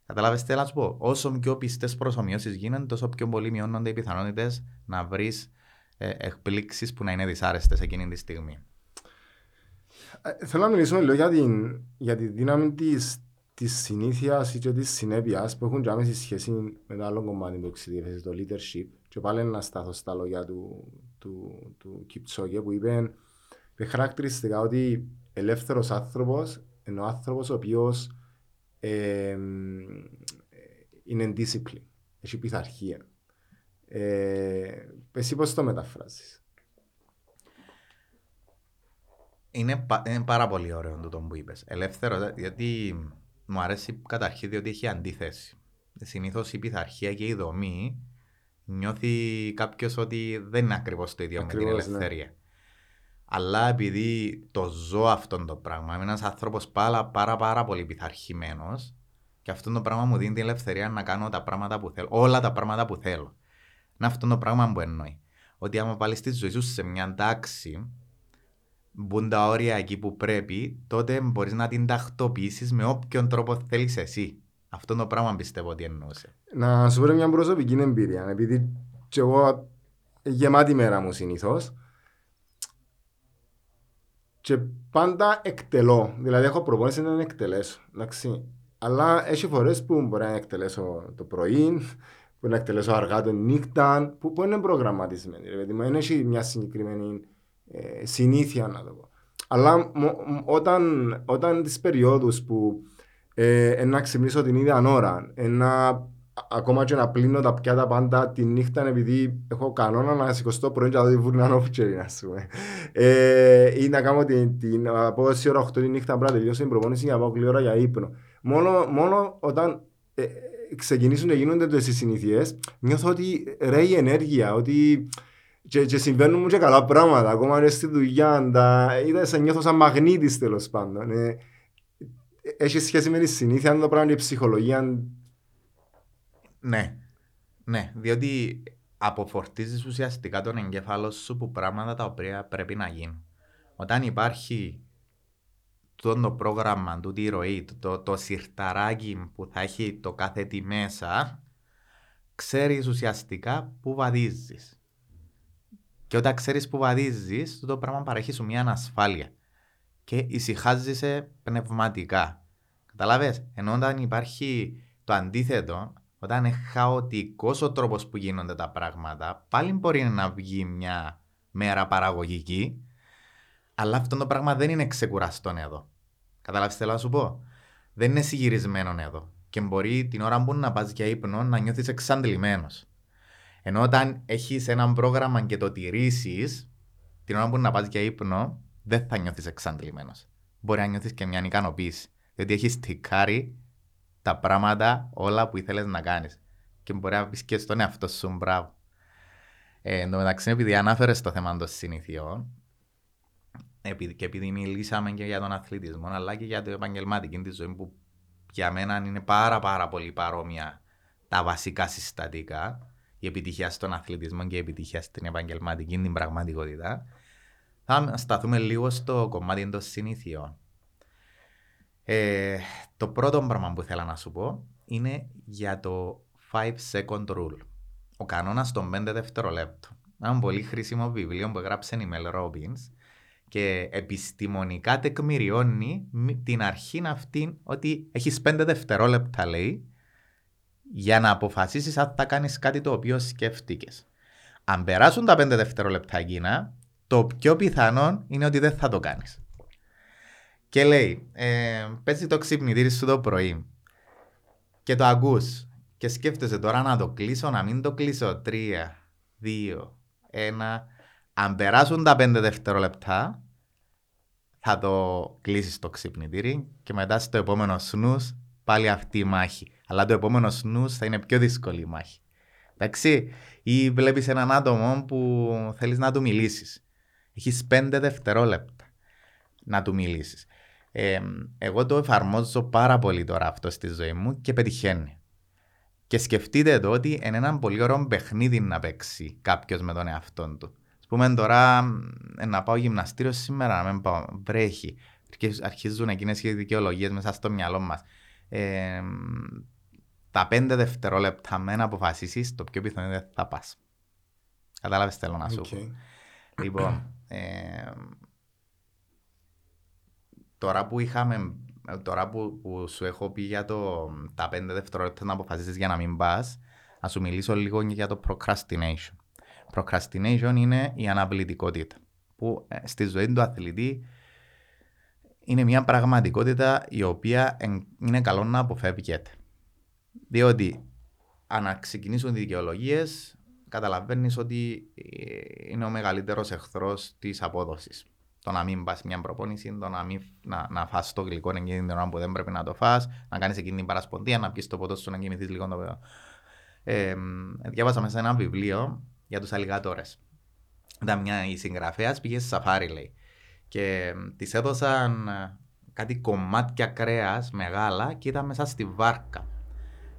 Κατάλαβε τι θέλω να σου πω; Όσο πιο πιστές προσωμιώσεις γίνονται, τόσο πιο πολύ μειώνονται οι πιθανότητες να βρεις ε, εκπλήξεις που να είναι δυσάρεστες εκείνη τη στιγμή; Ε, θέλω να μιλήσουμε λίγο για, την, για τη δύναμη της της συνήθειας ή και της συνέπειας που έχουν άμεση σχέση με το άλλο κομμάτι που εξειδικεύει, το leadership. Και πάλι να στάθω στα λόγια του, του, του Κιπτσόκε που είπε με χαρακτηριστικά ότι ελεύθερος άνθρωπος είναι ο άνθρωπος ο οποίος ε, είναι discipline, έχει πειθαρχία. Ε, εσύ πώς το μεταφράζεις; Είναι, είναι πάρα πολύ ωραίο το που είπες. Ελεύθερο, γιατί μου αρέσει καταρχήν διότι έχει αντίθεση. Συνήθως η πειθαρχία και η δομή νιώθει κάποιος ότι δεν είναι ακριβώς το ίδιο Ακριβώς, με την ναι. ελευθερία. Ναι. Αλλά επειδή το ζω αυτό το πράγμα, είμαι ένας άνθρωπος πάρα, πάρα, πάρα πολύ πειθαρχημένος και αυτό το πράγμα μου δίνει την ελευθερία να κάνω τα πράγματα που θέλω, όλα τα πράγματα που θέλω. Είναι αυτό το πράγμα που εννοεί. Ότι άμα πάλι στη ζωή σου σε μια τάξη, μπουν τα όρια εκεί που πρέπει, τότε μπορείς να την τακτοποιήσεις με όποιον τρόπο θέλεις εσύ. Αυτό το πράγμα πιστεύω ότι εννοούσε. Να σου πω μια προσωπική εμπειρία. Επειδή και εγώ γεμάτη μέρα μου συνήθως. Και πάντα εκτελώ. Δηλαδή έχω προπόνηση να εκτελέσω. Εντάξει. Αλλά έχει φορές που μπορεί να εκτελέσω το πρωί, που να εκτελέσω αργά το νύχτα, που, που είναι προγραμματισμένη. Δηλαδή, δεν έχει μια συγκεκριμένη ε, συνήθεια να το πω. Αλλά όταν, όταν τις περιόδους που ε, να ξυπνήσω την ίδια ώρα, να, ακόμα και να πλύνω τα πιάτα πάντα τη νύχτα επειδή έχω κανόνα να σηκωστώ πρωί και να δω τη βούρνα όφιτσερη, ας πούμε. Ε, ή να κάνω την, την, από 6 ώρα 8 τη νύχτα πρέπει να τελειώσω την προπόνηση για να πάω ώρα για ύπνο. Μόνο, μόνο όταν ε, ξεκινήσουν να γίνονται τις συνήθειες, νιώθω ότι ρέει η ενέργεια, ότι και, και συμβαίνουν μου και καλά πράγματα, ακόμα και στη δουλειά, τα, είδα, σε νιώθω σαν μαγνήτης τέλος πάντων. Ε, έχει σχέση με τη συνήθεια, αν το πράγμα είναι η ψυχολογία. Ναι, ναι, διότι αποφορτίζει ουσιαστικά τον εγκέφαλο σου που πράγματα τα οποία πρέπει να γίνουν. Όταν υπάρχει το, το πρόγραμμα, το τη ροή, το, το, το σιρταράκι που θα έχει το κάθε τι μέσα, ξέρεις ουσιαστικά που βαδίζεις. Και όταν ξέρεις που βαδίζεις, το πράγμα παρέχει σου μια ανασφάλεια. Και ησυχάζεσαι πνευματικά. Καταλαβες, ενώ όταν υπάρχει το αντίθετο, όταν είναι χαοτικός ο τρόπος που γίνονται τα πράγματα, πάλι μπορεί να βγει μια μέρα παραγωγική, αλλά αυτό το πράγμα δεν είναι ξεκουραστό εδώ. Καταλάβεις θέλω να σου πω; Δεν είναι συγυρισμένο εδώ. Και μπορεί την ώρα που να πας για ύπνο να νιώθεις εξαντλημένος. Ενώ όταν έχεις ένα πρόγραμμα και το τηρήσεις, την ώρα που να πας για ύπνο, δεν θα νιώθεις εξαντλημένος. Μπορεί να νιώθεις και μια ικανοποίηση. Διότι έχεις τικάρει τα πράγματα όλα που ήθελες να κάνεις. Και μπορεί να πεις και στον εαυτό σου μπράβο. Ε, εν τω μεταξύ, επειδή ανάφερες το θέμα των συνηθιών, και επειδή μιλήσαμε και για τον αθλητισμό, αλλά και για την επαγγελματική της ζωή που για μένα είναι πάρα πάρα πολύ παρόμοια τα βασικά συστατικά, η επιτυχία στον αθλητισμό και η επιτυχία στην επαγγελματική την πραγματικότητα, θα σταθούμε λίγο στο κομμάτι των συνήθειων. Ε, το πρώτο πράγμα που ήθελα να σου πω είναι για το 5 second rule. Ο κανόνας των 5 δευτερολέπτων. Ένα πολύ χρήσιμο βιβλίο που έγραψε η Mel Robbins και επιστημονικά τεκμηριώνει την αρχή αυτή ότι έχεις 5 δευτερόλεπτα λέει για να αποφασίσεις αν θα κάνεις κάτι το οποίο σκέφτηκες. Αν περάσουν τα 5 δευτερόλεπτα εκείνα, το πιο πιθανό είναι ότι δεν θα το κάνεις. Και λέει, ε, παίζει το ξυπνητήρι σου το πρωί και το ακούς και σκέφτεσαι τώρα να το κλείσω, να μην το κλείσω. Τρία, δύο, ένα. Αν περάσουν τα πέντε δευτερόλεπτα, θα το κλείσεις το ξυπνητήρι και μετά στο επόμενο σνούς πάλι αυτή η μάχη. Αλλά το επόμενο σνούς θα είναι πιο δύσκολη η μάχη. Εντάξει, ή βλέπεις έναν άτομο που θέλεις να του μιλήσεις. Έχεις πέντε δευτερόλεπτα να του μιλήσεις. Ε, εγώ το εφαρμόζω πάρα πολύ τώρα αυτό στη ζωή μου και πετυχαίνει. Και σκεφτείτε εδώ ότι είναι ένα πολύ ωραίο παιχνίδι να παίξει κάποιος με τον εαυτό του. Α πούμε τώρα να πάω γυμναστήριο σήμερα, να μην πάω, βρέχει. Αρχίζουν εκείνες οι δικαιολογίες μέσα στο μυαλό μας. Ε, τα πέντε δευτερόλεπτα με να αποφασίσεις, το πιο πιθανό είναι θα πας. Κατάλαβες, θέλω να σου πω. Λοιπόν, ε, τώρα που είχαμε, τώρα που, που σου έχω πει για το, τα πέντε δευτερόλεπτα να αποφασίσεις για να μην πας, να σου μιλήσω λίγο για το procrastination. Procrastination είναι η αναβλητικότητα που ε, στη ζωή του αθλητή είναι μια πραγματικότητα η οποία είναι καλό να αποφεύγεται. Διότι αν ξεκινήσουν οι δικαιολογίες, καταλαβαίνεις ότι ε, είναι ο μεγαλύτερος εχθρός της απόδοσης. Το να μην πας μια προπόνηση, το να, μην, να, να φας το γλυκό εκείνη την ώρα που δεν πρέπει να το φας, να κάνεις εκείνη την παρασπονδία, να πιεις το ποτό σου, να κοιμηθείς λίγο το παιδί. Ε, διάβασα μέσα ένα βιβλίο για τους αλιγάτορε. Ήταν μια η συγγραφέα, πήγε σε σαφάρι, λέει. Και της έδωσαν ε, κάτι κομμάτια κρέας μεγάλα και ήταν μέσα στη βάρκα.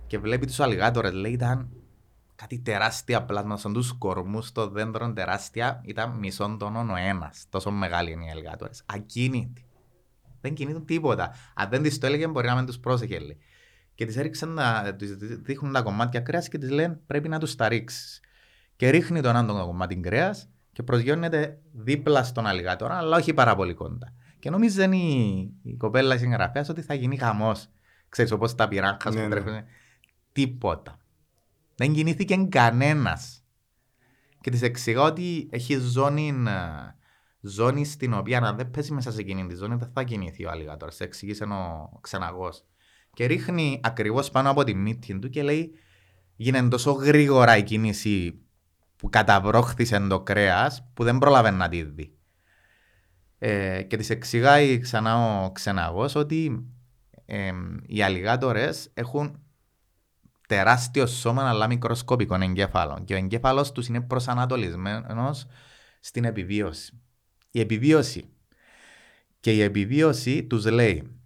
Και βλέπει τους αλιγάτορες, λέει, ήταν κάτι τεράστια πλάσμα σαν τους κορμούς των δέντρων τεράστια ήταν μισόν τόνο ο ένας. Τόσο μεγάλη είναι οι αλιγάτορες. Ακίνητοι. Δεν κινείται τίποτα. Αν δεν τις το έλεγε μπορεί να μην τους πρόσεχε. Λέει. Και τις έριξαν να τους δείχνουν τα κομμάτια κρέας και τις λένε πρέπει να τους τα ρίξεις. Και ρίχνει τον άντον το κομμάτι κρέας και προσγειώνεται δίπλα στον αλιγάτορα, αλλά όχι πάρα πολύ κοντά. Και νομίζει η, η κοπέλα συγγραφέας ότι θα γίνει χαμός. Ξέρεις όπως τα πειράγκα ναι, ναι. Τίποτα. Δεν κινήθηκε κανένας. Και της εξηγώ ότι έχει ζώνη, ε, ζώνη στην οποία αν δεν πέσει μέσα σε εκείνη τη ζώνη δεν θα κινηθεί ο αλιγάτορ. Σε εξηγήσε ο ξεναγός. Και ρίχνει ακριβώς πάνω από τη μύτη του και λέει: Γίνεται τόσο γρήγορα η κίνηση που καταβρόχθησε το κρέας που δεν πρόλαβε να τη δει. Ε, και της εξηγάει ξανά ο ξεναγός ότι ε, οι αλιγάτορες έχουν τεράστιο σώμα αλλά μικροσκοπικό εγκέφαλο. Και ο εγκέφαλος τους είναι προσανατολισμένος στην επιβίωση. Η επιβίωση. Και η επιβίωση τους λέει,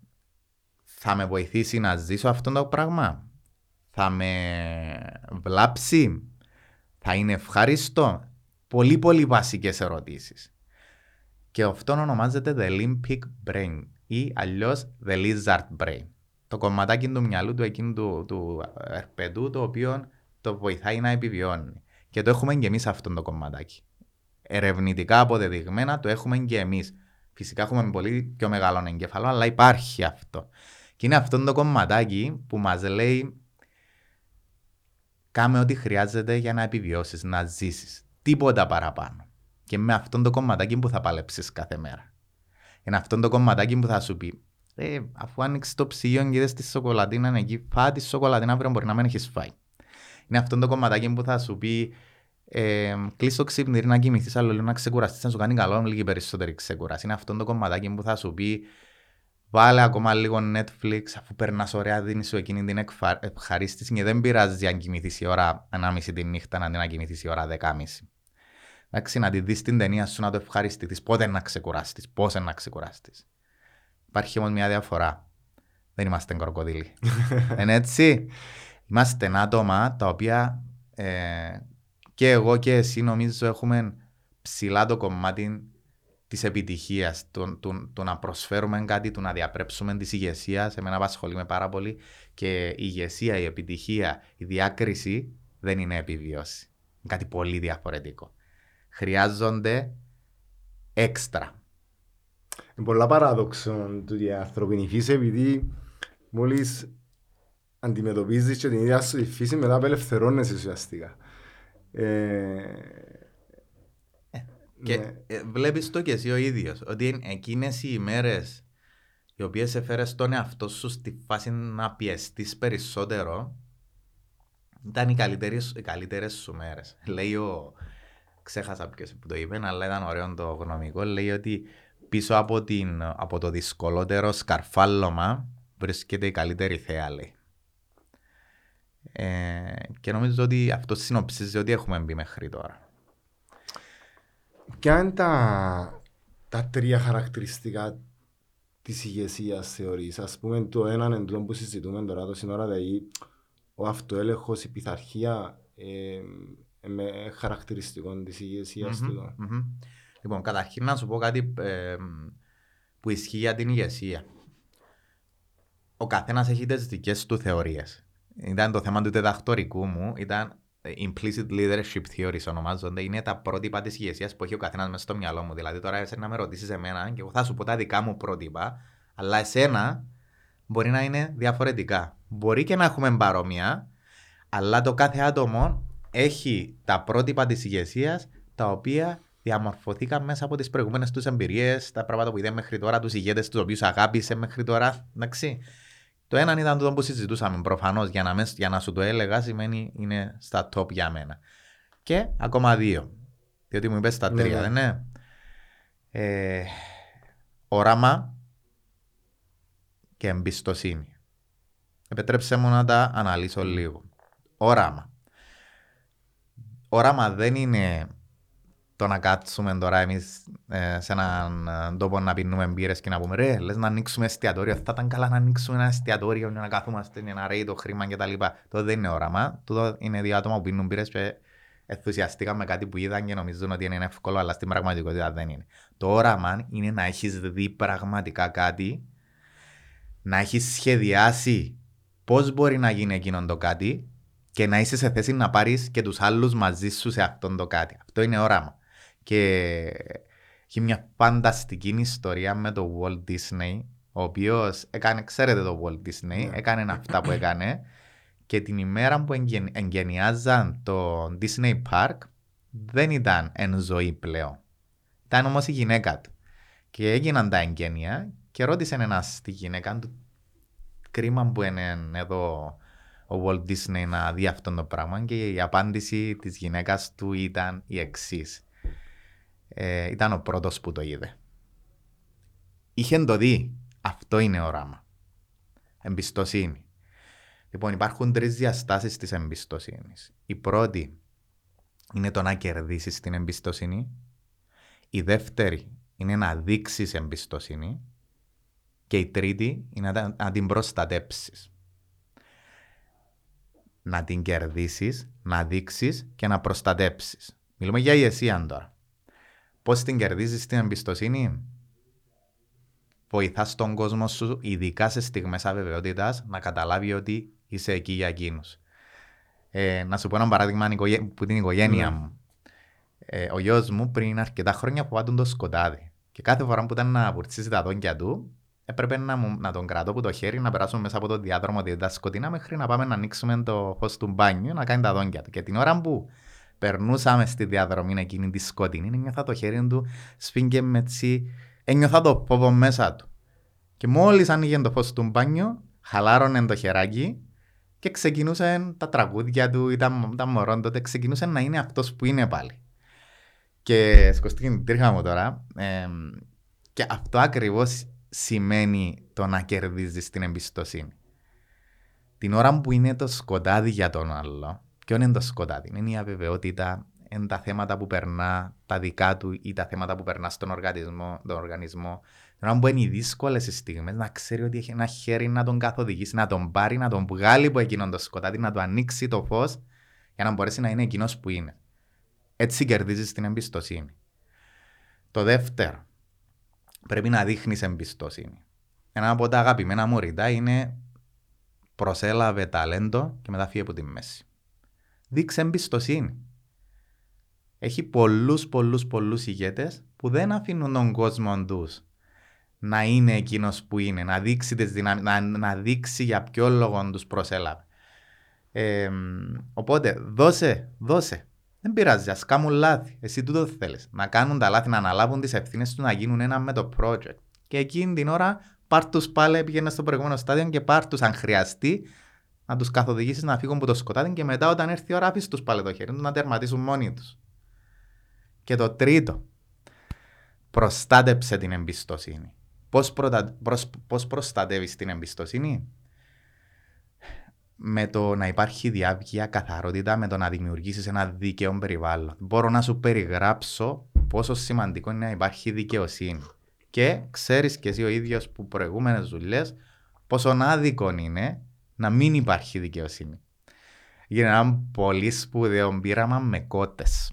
θα με βοηθήσει να ζήσω αυτό το πράγμα; Θα με βλάψει; Θα είναι ευχάριστο. Πολύ πολύ βασικές ερωτήσεις. Και αυτό ονομάζεται the limbic brain ή αλλιώς the lizard brain το κομματάκι του μυαλού του εκείνου του, του ερπετού το οποίο το βοηθάει να επιβιώνει. Και το έχουμε και εμείς αυτό το κομματάκι. Ερευνητικά αποδεδειγμένα το έχουμε και εμείς. Φυσικά έχουμε πολύ πιο μεγάλο εγκέφαλο, αλλά υπάρχει αυτό. Και είναι αυτό το κομματάκι που μας λέει κάμε ό,τι χρειάζεται για να επιβιώσεις, να ζήσεις. Τίποτα παραπάνω. Και με αυτό το κομματάκι που θα παλέψεις κάθε μέρα. Είναι αυτό το κομματάκι που θα σου πει ε, αφού άνοιξες το ψυγείο και είδες τη σοκολατίνα εκεί, φά τη σοκολατίνα αύριο μπορεί να μην έχεις φάει. Είναι αυτό το κομματάκι που θα σου πει ε, κλείς το ξύπνηρι να κοιμηθείς άλλο λίγο να ξεκουραστείς να σου κάνει καλό λίγη περισσότερη ξεκουράση. Είναι αυτό το κομματάκι που θα σου πει βάλε ακόμα λίγο Netflix αφού περνάς ωραία δίνεις σου εκείνη την ευχαρίστηση και δεν πειράζει αν κοιμηθείς η ώρα 1,5 τη νύχτα αντί να κοιμηθείς η ώρα 10.30. Εντάξει, να τη δεις την ταινία σου να το ευχαριστηθείς πότε να ξεκουραστείς, πώς να ξεκουραστείς. Υπάρχει όμως μια διαφορά. Δεν είμαστε κροκοδίλοι. <laughs> Είναι έτσι. Είμαστε άτομα τα οποία ε, και εγώ και εσύ νομίζω έχουμε ψηλά το κομμάτι της επιτυχίας, του, του, του, να προσφέρουμε κάτι, του να διαπρέψουμε της ηγεσίας. Σε μένα απασχολεί με πάρα πολύ. Και η ηγεσία, η επιτυχία, η διάκριση δεν είναι επιβίωση. Είναι κάτι πολύ διαφορετικό. Χρειάζονται έξτρα. Είναι πολλά παράδοξο του η ανθρωπινή φύση επειδή μόλις αντιμετωπίζεις και την ίδια σου τη φύση μετά απελευθερώνεσαι ουσιαστικά. Ε, και ναι. ε, βλέπεις το και εσύ ο ίδιος, ότι εκείνες οι ημέρες οι οποίες έφερες τον εαυτό σου στη φάση να πιεστείς περισσότερο ήταν οι καλύτερες, οι καλύτερες σου μέρες. Λέει ο, ξέχασα ποιος που το είπε, αλλά ήταν ωραίο το γνωμικό, λέει ότι πίσω από, την, από το δυσκολότερο σκαρφάλωμα βρίσκεται η καλύτερη θέα, λέει. Ε, και νομίζω ότι αυτό συνοψίζει ότι έχουμε μπει μέχρι τώρα. Ποια είναι τα, τα τρία χαρακτηριστικά της ηγεσίας θεωρείς; Α πούμε, το ένα είναι το που συζητούμε τώρα το σύνορα, δηλαδή ο αυτοέλεγχος, η πειθαρχία ε, με χαρακτηριστικό της ηγεσίας Μμμ, του. μμμ. Λοιπόν, καταρχήν να σου πω κάτι ε, που ισχύει για την ηγεσία. Ο καθένας έχει τις δικές του θεωρίες. Ήταν το θέμα του διδακτορικού μου, ήταν ε, implicit leadership theories ονομάζονται. Είναι τα πρότυπα της ηγεσίας που έχει ο καθένας μέσα στο μυαλό μου. Δηλαδή, τώρα εσένα να με ρωτήσεις εμένα και εγώ θα σου πω τα δικά μου πρότυπα, αλλά εσένα μπορεί να είναι διαφορετικά. Μπορεί και να έχουμε παρόμοια, αλλά το κάθε άτομο έχει τα πρότυπα της ηγεσίας τα οποία διαμορφωθήκαν μέσα από τις προηγούμενες τους εμπειρίες, τα πράγματα που είδε μέχρι τώρα, τους ηγέτες τους οποίους αγάπησε μέχρι τώρα. Εντάξει. Το ένα ήταν το που συζητούσαμε προφανώς. Για, να μες- για να σου το έλεγα σημαίνει είναι στα top για μένα. Και ακόμα δύο. Διότι μου είπες τα Ναι, τρία, ναι. δεν είναι; Ε, όραμα και εμπιστοσύνη. Επιτρέψτε μου να τα αναλύσω λίγο. Όραμα. Όραμα δεν είναι το να κάτσουμε τώρα εμείς σε έναν ε, τόπο να πίνουμε μπύρες και να πούμε ρε, λες να ανοίξουμε εστιατόριο. Θα ήταν καλά να ανοίξουμε ένα εστιατόριο για να καθόμαστε για να ρέει το χρήμα κτλ. Το δεν είναι όραμα. Τούτο είναι δύο άτομα που πίνουν μπύρες και ενθουσιαστήκαν με κάτι που είδαν και νομίζουν ότι είναι εύκολο, αλλά στην πραγματικότητα δεν είναι. Το όραμα είναι να έχεις δει πραγματικά κάτι, να έχεις σχεδιάσει πώς μπορεί να γίνει εκείνον το κάτι και να είσαι σε θέση να πάρεις και τους άλλους μαζί σου σε αυτόν το κάτι. Αυτό είναι όραμα. Και έχει μια φανταστική ιστορία με το Walt Disney, ο οποίος έκανε, ξέρετε το Walt Disney, Ναι. έκανε αυτά που έκανε και την ημέρα που εγγεν, εγγενιάζαν το Disney Park δεν ήταν εν ζωή πλέον. Ήταν όμως η γυναίκα του. Και έγιναν τα εγγένεια και ρώτησε ένας τη γυναίκα του κρίμα που είναι εδώ ο Walt Disney να δει αυτό το πράγμα και η απάντηση της γυναίκας του ήταν η εξής. Ε, ήταν ο πρώτος που το είδε. Είχε το δει. Αυτό είναι όραμα. Εμπιστοσύνη. Λοιπόν, υπάρχουν τρεις διαστάσεις της εμπιστοσύνης. Η πρώτη είναι το να κερδίσεις την εμπιστοσύνη. Η δεύτερη είναι να δείξεις εμπιστοσύνη. Και η τρίτη είναι να, να την προστατέψεις. Να την κερδίσεις, να δείξεις και να προστατέψεις. Μιλούμε για ηγεσία τώρα. Πώς την κερδίζεις την εμπιστοσύνη; Βοηθάς τον κόσμο σου, ειδικά σε στιγμές αβεβαιότητας, να καταλάβει ότι είσαι εκεί για εκείνους. Ε, να σου πω ένα παράδειγμα οικογέ- που την οικογένεια Ναι. μου. Ε, ο γιος μου πριν αρκετά χρόνια φοβάται το σκοτάδι. Και κάθε φορά που ήταν να βουρτσίσει τα δόντια του, έπρεπε να, μου, να τον κρατώ από το χέρι, να περάσουμε μέσα από το διάδρομο ότι ήταν σκοτεινά, μέχρι να πάμε να ανοίξουμε το φως του μπάνιου, να κάνει τα δόντια του. Και την ώρα που περνούσαμε στη διαδρομή εκείνη τη σκοτεινή, ένιωθα το χέρι του σφίγγε με έτσι, ένιωθα το φόβο μέσα του. Και μόλις άνοιγε το φως του μπάνιου, χαλάρωνε το χεράκι και ξεκινούσαν τα τραγούδια του, ήταν, ήταν μωρόν τότε, ξεκινούσε να είναι αυτός που είναι πάλι. Και σκοστεί την τρίχα μου τώρα. ε, και αυτό ακριβώς σημαίνει το να κερδίζεις την εμπιστοσύνη. Την ώρα που είναι το σκοτάδι για τον άλλο, ποιο είναι το σκοτάδι, είναι η αβεβαιότητα, είναι τα θέματα που περνά, τα δικά του ή τα θέματα που περνά στον οργανισμό. Τον οργανισμό. Την ώρα που είναι οι δύσκολες στιγμές, να ξέρει ότι έχει ένα χέρι να τον καθοδηγήσει, να τον πάρει, να τον βγάλει από εκείνον το σκοτάδι, να του ανοίξει το φως για να μπορέσει να είναι εκείνος που είναι. Έτσι κερδίζεις την εμπιστοσύνη. Το δεύτερο, πρέπει να δείχνεις εμπιστοσύνη. Ένα από τα αγαπημένα μου ρητά είναι προσέλαβε ταλέντο και μετά φύγε από τη μέση. Δείξε εμπιστοσύνη. Έχει πολλούς πολλούς πολλούς ηγέτες που δεν αφήνουν τον κόσμο τους να είναι εκείνος που είναι, να δείξει, τις δυνάμεις, να, να δείξει για ποιο λόγο τους προσέλαβε. Ε, οπότε δώσε, δώσε. Δεν πειράζει, ας κάνουν λάθη. Εσύ τούτο θέλεις. Να κάνουν τα λάθη, να αναλάβουν τις ευθύνες τους, να γίνουν ένα με το project. Και εκείνη την ώρα πάρ τους πάλι, πήγαινε στο προηγούμενο στάδιο και πάρ τους αν χρειαστεί να τους καθοδηγήσεις να φύγουν από το σκοτάδι και μετά όταν έρθει η ώρα αφήσεις τους πάλι το χέρι τους να τερματίσουν μόνοι τους. Και το τρίτο, προστάτεψε την εμπιστοσύνη. Πώς προτα... προστατεύεις την εμπιστοσύνη, με το να υπάρχει διάβγεια, καθαρότητα, με το να δημιουργήσεις ένα δίκαιο περιβάλλον. Μπορώ να σου περιγράψω πόσο σημαντικό είναι να υπάρχει δικαιοσύνη. Και ξέρεις κι εσύ ο ίδιος που προηγούμενες δουλειές πόσο άδικο είναι να μην υπάρχει δικαιοσύνη. Γίνεται ένα πολύ σπουδαίο πείραμα με κότες.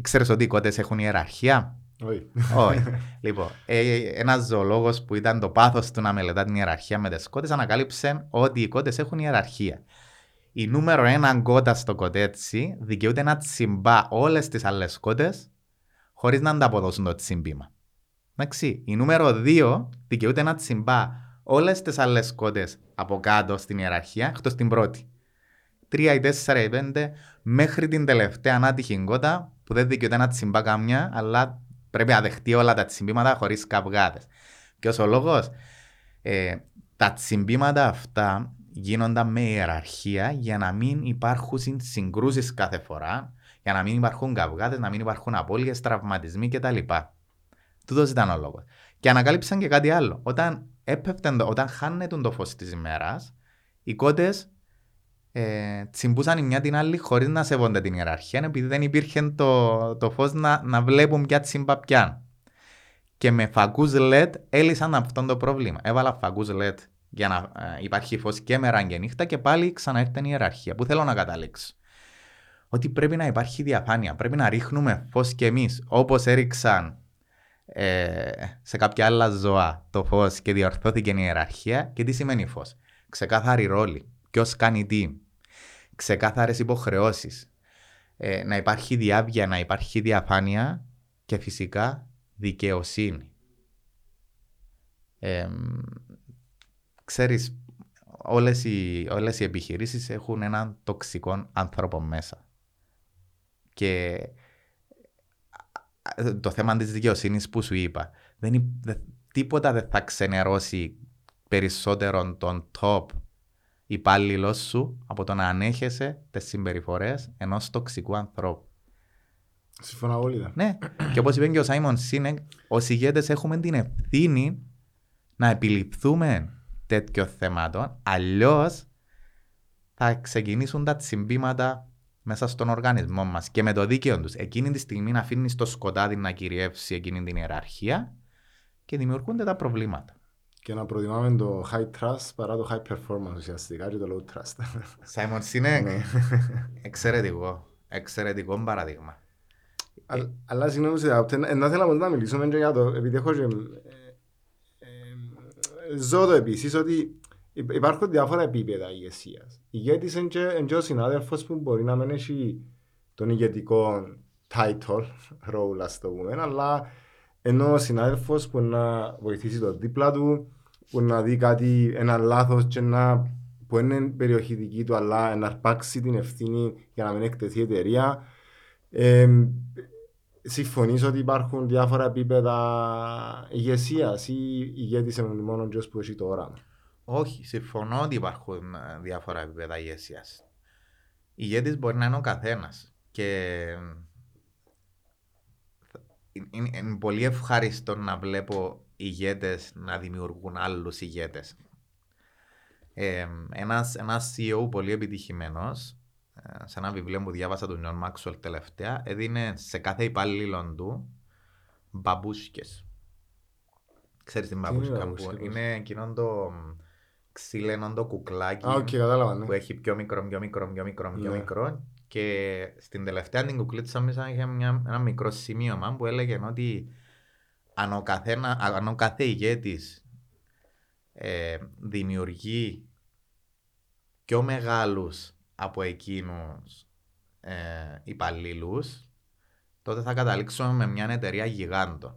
Ξέρεις ότι οι κότες έχουν ιεραρχία; Όχι. Όχι. λοιπόν, ε, ένας ζωολόγος που ήταν το πάθος του να μελετά την ιεραρχία με τις κότες ανακάλυψε ότι οι κότες έχουν ιεραρχία. Η νούμερο ένα κότα στο κοτέτσι δικαιούται να τσιμπά όλες τις άλλες κότες χωρίς να ανταποδώσουν το τσιμπήμα. Εντάξει. Η νούμερο δύο δικαιούται να τσιμπά όλες τις άλλες κότε από κάτω στην ιεραρχία εκτός την πρώτη. Τρία ή τέσσερα ή πέντε μέχρι την τελευταία ανάτυχη κότα που δεν δικαιούται να τσιμπά καμιά, αλλά Πρέπει να δεχτεί όλα τα τσιμπήματα χωρίς καυγάδες. Και ο λόγος, ε, τα τσιμπήματα αυτά γίνονταν με ιεραρχία για να μην υπάρχουν συγκρούσεις κάθε φορά, για να μην υπάρχουν καυγάδες, να μην υπάρχουν απώλειες, τραυματισμοί κτλ. Τούτος ήταν ο λόγος. Και ανακάλυψαν και κάτι άλλο. Όταν, έπεφταν, όταν χάνεται το φως της ημέρας, οι κότες ε, τσιμπούσαν η μια την άλλη χωρίς να σεβόνται την ιεραρχία, επειδή δεν υπήρχε το, το φως να, να βλέπουν ποια τσιμπά πια. Και με φακούς LED έλυσαν αυτό το πρόβλημα. Έβαλα φακούς LED για να ε, υπάρχει φως και μέρα και νύχτα και πάλι ξαναήρθε η ιεραρχία. Πού θέλω να καταλήξω. Ότι πρέπει να υπάρχει διαφάνεια. Πρέπει να ρίχνουμε φως κι εμείς όπως έριξαν ε, σε κάποια άλλα ζώα το φως και διορθώθηκε η ιεραρχία. Και τι σημαίνει φως; Ξεκάθαρη ρόλη ποιος κάνει τι, ξεκάθαρες υποχρεώσεις, ε, να υπάρχει διάβια, να υπάρχει διαφάνεια και φυσικά δικαιοσύνη. Ε, ξέρεις, όλες οι, όλες οι επιχειρήσεις έχουν έναν τοξικό άνθρωπο μέσα. Και ε, το θέμα της δικαιοσύνης που σου είπα, δεν, τίποτα δεν θα ξενερώσει περισσότερο τον top υπάλληλος σου από το να ανέχεσαι τις συμπεριφορές ενός τοξικού ανθρώπου. Συμφωνώ όλοι. Ναι, και όπως είπε και ο Σάιμον Σίνεκ, ως ηγέτες έχουμε την ευθύνη να επιληφθούμε τέτοιων θεμάτων, αλλιώς θα ξεκινήσουν τα τσιμπήματα μέσα στον οργανισμό μας και με το δίκαιο τους. Εκείνη τη στιγμή να αφήνεις το σκοτάδι να κυριεύσει εκείνη την ιεραρχία και δημιουργούνται τα προβλήματα και να προτιμάμε το high trust παρά το high performance ουσιαστικά και το low trust. Σάιμον Σίνεκ, ναι. εξαιρετικό, εξαιρετικό παραδείγμα. Αλλά συγγνώμη, να θέλω να μιλήσουμε και για το, επειδή έχω και, ε, ε, ζω το επίσης ότι υπάρχουν διάφορα επίπεδα ηγεσίας. Ηγέτης είναι και ο συνάδελφος που μπορεί να μην έχει τον ηγετικό title, <laughs> role ας το πούμε, αλλά ενώ ο συνάδελφος που να βοηθήσει το δίπλα του, που να δει κάτι, ένα λάθος και να που είναι περιοχή δική του, αλλά να αρπάξει την ευθύνη για να μην εκτεθεί η εταιρεία. Ε, Συμφωνείς ότι υπάρχουν διάφορα επίπεδα ηγεσίας ή ηγέτης είναι μόνο ο που έχει το όραμα; Όχι, συμφωνώ ότι υπάρχουν ε, διάφορα επίπεδα ηγεσίας. Ηγέτης μπορεί να είναι ο καθένας. Και είναι, είναι πολύ ευχάριστο να βλέπω ηγέτες να δημιουργούν άλλους ηγέτες. Ε, ένας, ένας CEO πολύ επιτυχημένος ε, σε ένα βιβλίο που διάβασα του Νιόν Μάξουελ τελευταία έδινε σε κάθε υπάλληλο του μπαμπούσκες. Ξέρεις την μπαμπούσκα που είναι εκείνο το ξύλινο το κουκλάκι ah, okay, που έχει πιο μικρό, πιο μικρό, πιο μικρό, πιο yeah. Ναι. μικρό και στην τελευταία την κουκλίτσα μέσα είχε μια, ένα μικρό σημείωμα που έλεγε ότι αν ο, καθένα, αν ο κάθε ηγέτης ε, δημιουργεί πιο μεγάλους από εκείνους ε, υπαλλήλους, τότε θα καταλήξουμε με μια εταιρεία γιγάντων.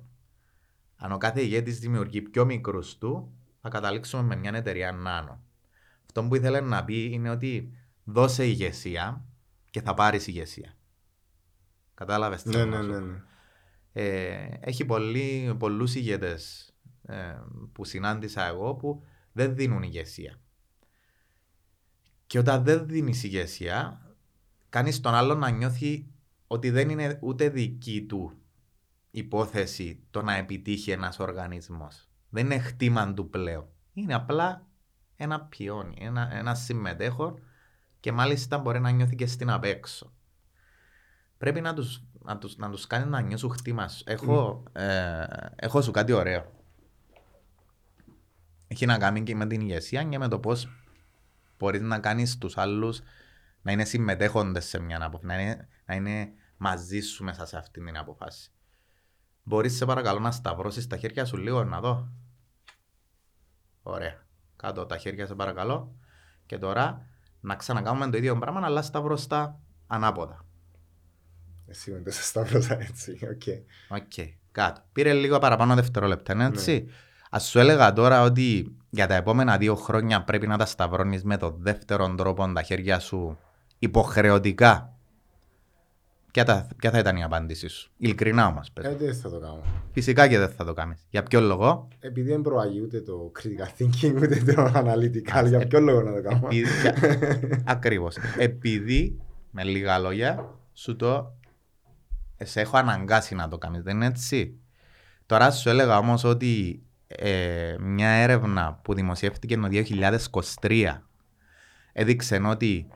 Αν ο κάθε ηγέτης δημιουργεί πιο μικρούς του, θα καταλήξουμε με μια εταιρεία νάνο. Αυτό που ήθελε να πει είναι ότι δώσε ηγεσία και θα πάρεις ηγεσία. Κατάλαβες τι Ναι, θέλω να ναι, σου ναι. πω. ναι. Ε, έχει πολλοί, πολλούς ηγέτες ε, που συνάντησα εγώ που δεν δίνουν ηγεσία. Και όταν δεν δίνεις ηγεσία, κάνεις τον άλλον να νιώθει ότι δεν είναι ούτε δική του υπόθεση το να επιτύχει ένας οργανισμός. Δεν είναι χτήμα του πλέον. Είναι απλά ένα πιόνι, ένα, ένα συμμετέχον και μάλιστα μπορεί να νιώθει και στην απέξω. Πρέπει να τους, να τους, να τους κάνει να νιώσουν χτήμα. σου. Έχω, ε, έχω σου κάτι ωραίο. Έχει να κάνει και με την ηγεσία και με το πώς μπορείς να κάνεις τους άλλους να είναι συμμετέχοντες σε μια απόφαση, να είναι, να είναι μαζί σου μέσα σε αυτήν την απόφαση. Μπορείς σε παρακαλώ να σταυρώσεις τα χέρια σου λίγο να δω. Ωραία. Κάτω τα χέρια σε παρακαλώ. Και τώρα να ξανακάνουμε το ίδιο πράγμα αλλά σταυρωστά ανάποδα. Εσύ με τόσα σταύρωσα έτσι, οκ. Οκ, κάτω. Πήρε λίγο παραπάνω δευτερόλεπτα, είναι έτσι. Α σου έλεγα τώρα ότι για τα επόμενα δύο χρόνια πρέπει να τα σταυρώνεις με τον δεύτερο τρόπο τα χέρια σου υποχρεωτικά. Ποια, τα, ποια θα ήταν η απάντησή σου; Ειλικρινά όμως. Ε, δεν θα το κάνω. Φυσικά και δεν θα το κάνεις. Για ποιο λόγο; Επειδή δεν προαγεί ούτε το critical thinking ούτε το analytical, για ποιο λόγο να το κάνω; <laughs> Ακριβώς. Επειδή, με λίγα λόγια, σου το. Σε έχω αναγκάσει να το κάνεις, δεν είναι έτσι; Τώρα σου έλεγα όμως ότι ε, μια έρευνα που δημοσιεύτηκε το 2023 έδειξε ότι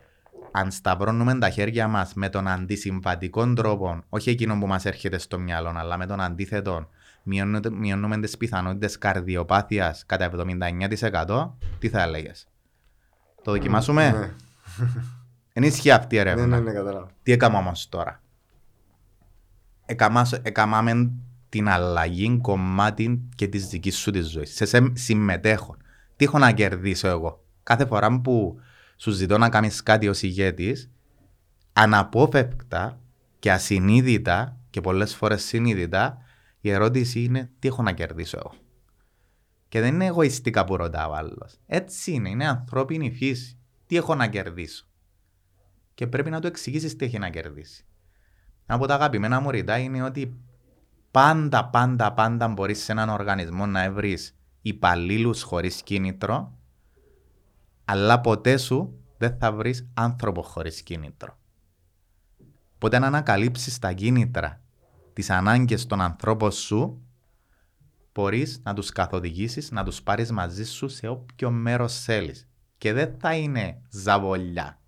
αν σταυρώνουμε τα χέρια μας με τον αντισυμβατικό τρόπο, όχι εκείνο που μας έρχεται στο μυαλό, αλλά με τον αντίθετο, μειώνουμε, μειώνουμε τις πιθανότητες καρδιοπάθειας κατά 79%, τι θα έλεγες; Το δοκιμάσουμε; Ναι. Εν ισχύει αυτή η Ναι, έρευνα. ναι, ναι, κατάλαβα. Τι έκαμε όμως τώρα; Έκαμας- Έκαμαμε την αλλαγή κομμάτι και της δικής σου της ζωής. Σε, σε συμμετέχω. Τι έχω να κερδίσω εγώ; Κάθε φορά που σου ζητώ να κάνεις κάτι ως ηγέτης, αναπόφευκτα και ασυνείδητα και πολλές φορές συνείδητα, η ερώτηση είναι τι έχω να κερδίσω εγώ. Και δεν είναι εγωιστικά που ρωτάω άλλος. Έτσι είναι, είναι ανθρώπινη φύση. Τι έχω να κερδίσω. Και πρέπει να του εξηγήσεις τι έχει να κερδίσει. Ένα από τα αγαπημένα μου ρητά είναι ότι πάντα, πάντα, πάντα μπορείς σε έναν οργανισμό να βρεις υπαλλήλους χωρίς κίνητρο, αλλά ποτέ σου δεν θα βρεις άνθρωπο χωρίς κίνητρο. Οπότε, αν ανακαλύψεις τα κίνητρα, τις ανάγκες των ανθρώπων σου, μπορείς να τους καθοδηγήσεις, να τους πάρεις μαζί σου σε όποιο μέρος θέλεις. Και δεν θα είναι ζαβολιά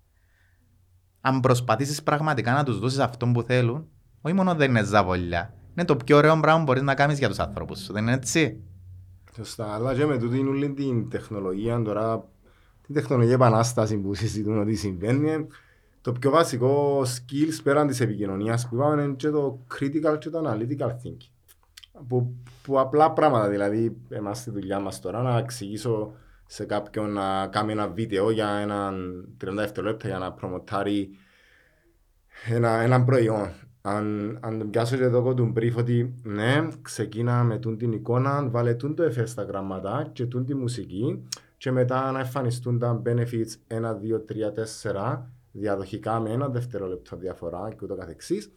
αν προσπαθήσεις πραγματικά να τους δώσεις αυτό που θέλουν, όχι μόνο δεν είναι ζαβολιά, είναι το πιο ωραίο πράγμα που μπορείς να κάνεις για τους άνθρωπου σου. Δεν είναι έτσι; Σωστά, αλλά και με τούτη όλη την τεχνολογία τώρα, την τεχνολογία επανάστασης που συζητούν ότι συμβαίνει, το πιο βασικό skills πέραν της επικοινωνίας που είπαμε είναι και το critical και το analytical thinking. Που, που απλά πράγματα, δηλαδή εμάς στη δουλειά μας τώρα να εξηγήσω σε κάποιον να κάνει ένα βίντεο για έναν 30 δευτερόλεπτα για να προμοτάρει ένα, ένα προϊόν. Αν, αν πιάσω και εδώ του brief ότι ναι, ξεκίνα με τούν την εικόνα, βάλε τούν το εφέ στα γραμματά και τούν τη μουσική και μετά να εμφανιστούν τα benefits 1, 2, 3, 4 διαδοχικά με ένα δευτερόλεπτο διαφορά και ούτω καθεξής.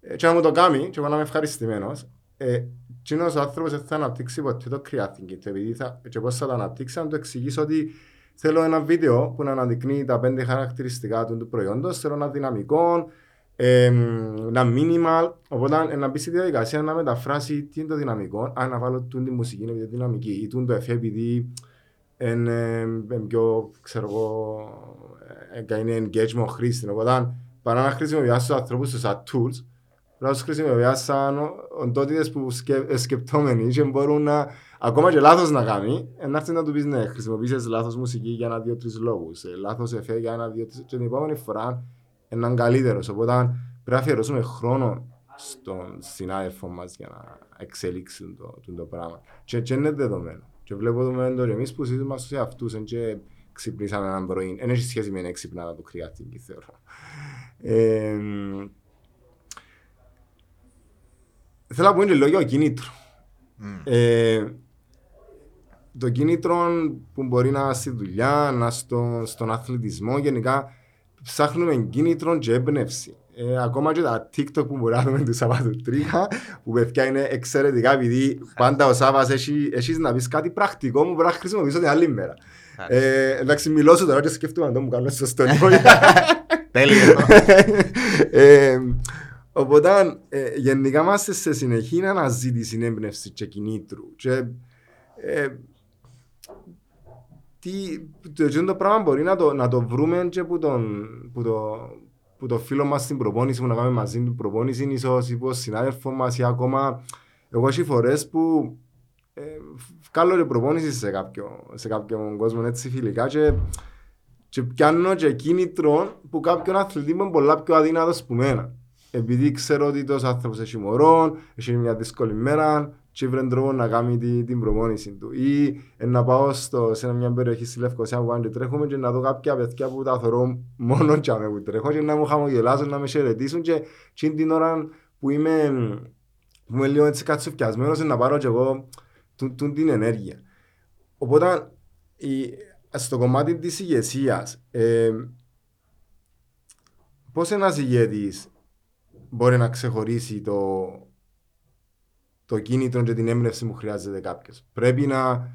Ε, και να μου το κάνει και εγώ να είμαι ευχαριστημένος, ε, κοινός ο άνθρωπος δεν θα αναπτύξει ποτέ το creating το επειδή θα, και πώς θα το αναπτύξει, να του εξηγήσω ότι θέλω ένα βίντεο που να αναδεικνύει τα πέντε χαρακτηριστικά του, του προϊόντος, θέλω ένα δυναμικό, ε, ένα minimal, οπότε ε, να μπει στη διαδικασία να μεταφράσει τι είναι το δυναμικό, αν να βάλω τούν τη μουσική είναι επειδή είναι δυναμική ή τούν το εφέ επειδή είναι ε, πιο, ξέρω εγώ, ε, είναι engagement χρήστης. Οπότε, παρά να χρησιμοποιάς τους ανθρώπους τους σαν tools, πρέπει να τους χρησιμοποιάς σαν ο- οντότητες που σκε, ε, σκεπτόμενοι και μπορούν να, ακόμα και λάθος να κάνει, ε, να έρθει να του πεις ναι, χρησιμοποίησες λάθος μουσική για ένα, δύο, τρεις λόγους, ε, λάθος εφέ για ένα, δύο, τρεις, και την επόμενη φορά έναν καλύτερος. Οπότε πρέπει να αφιερώσουμε χρόνο στον συνάδελφο μας για να εξελίξουν το, το, το πράγμα. Και, και είναι δεδομένο. Και βλέπω το μέλλον τώρα εμείς που συζητούμε σε αυτούς και ξυπνήσαμε έναν πρωί. Δεν έχει σχέση με να ξυπνάτα το κρυάτικη θεωρώ. Ε, θέλω να πω είναι λόγια ο κίνητρο. Mm. Ε, το κίνητρο που μπορεί να στη δουλειά, να στο, στον αθλητισμό, γενικά ψάχνουμε κίνητρο και έμπνευση. Ε, ακόμα και τα TikTok που μπορεί να δούμε του Σαββατοτρίχα, που παιδιά είναι εξαιρετικά, επειδή πάντα ο Σάββας έχει, έχεις να πεις κάτι πρακτικό μου μπορεί να χρησιμοποιήσω την άλλη μέρα. Ε, εντάξει, μιλώ σου τώρα και σκέφτομαι αν το μου κάνω σωστό. Τέλειο. Ε, οπότε, ε, γενικά είμαστε σε συνεχή αναζήτηση έμπνευση και κινήτρου. Και, ε, τι, το, το πράγμα μπορεί να το, να το βρούμε και που, τον, που, το, που το φίλο μας στην προπόνηση, που να κάνουμε μαζί την προπόνηση, ίσως ή συνάδελφο μας ή ακόμα εγώ έχει φορές που ε, κάνω και προπόνηση σε κάποιο, σε κάποιο κόσμο έτσι φιλικά και, και πιάνω και κίνητρο που κάποιον αθλητή είναι πολλά πιο αδύνατος που μένα. Επειδή ξέρω ότι τόσο άνθρωπος έχει μωρό, έχει μια δύσκολη μέρα και βρει τρόπο να κάνει την, την προπόνηση του. Ή ε, να πάω στο, σε μια περιοχή στη Λευκοσία που πάνε και τρέχουμε και να δω κάποια παιδιά που τα θεωρώ μόνο και που τρέχω και να μου χαμογελάσουν, να με χαιρετήσουν και, και την ώρα που είμαι, που είμαι λίγο έτσι κατσουφιασμένος να πάρω και εγώ τούν την ενέργεια. Οπότε, η, στο κομμάτι της ηγεσίας, ε, πώς ένας ηγέτης μπορεί να ξεχωρίσει το, το κίνητρο και την έμπνευση που χρειάζεται κάποιος. Πρέπει να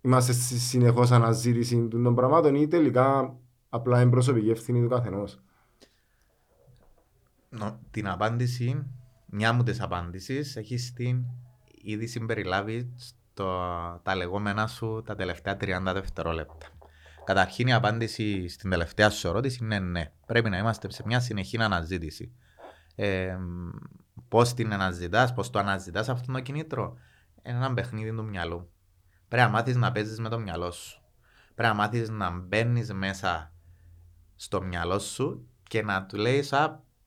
είμαστε συνεχώς αναζήτηση των πραγμάτων ή τελικά απλά είναι προσωπική ευθύνη του καθενός. Την απάντηση, μια μου τη απάντηση, έχει την ήδη συμπεριλάβει το, τα λεγόμενα σου τα τελευταία 30 δευτερόλεπτα. Καταρχήν η απάντηση στην τελευταία σου ερώτηση είναι ναι. Πρέπει να είμαστε σε μια συνεχή αναζήτηση. Ε, πώς την αναζητάς, πώς το αναζητάς αυτό το κινήτρο. Είναι ένα παιχνίδι του μυαλού. Πρέπει να μάθεις να παίζεις με το μυαλό σου. Πρέπει να μάθεις να μπαίνεις μέσα στο μυαλό σου και να του λέεις,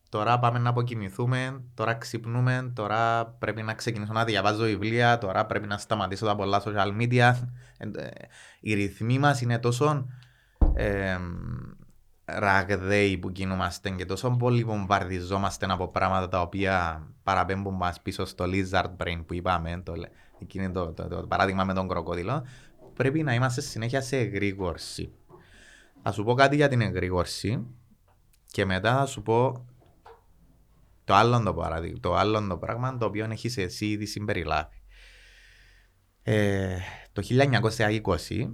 τώρα πάμε να αποκοιμηθούμε, τώρα ξυπνούμε, τώρα πρέπει να ξεκινήσω να διαβάζω βιβλία, τώρα πρέπει να σταματήσω τα πολλά social media. Ε, οι ρυθμοί μας είναι τόσο ε, ραγδαίοι που κινούμαστε και τόσο πολύ βομβαρδιζόμαστε από πράγματα τα οποία παραπέμπουν μας πίσω στο lizard brain που είπαμε, το, το, το, το, παράδειγμα με τον κροκόδιλο, πρέπει να είμαστε συνέχεια σε εγρήγορση. Θα σου πω κάτι για την εγρήγορση και μετά θα σου πω το άλλο το, παραδείγμα, το, άλλο το πράγμα το οποίο έχεις εσύ ήδη συμπεριλάβει. Ε, το 1920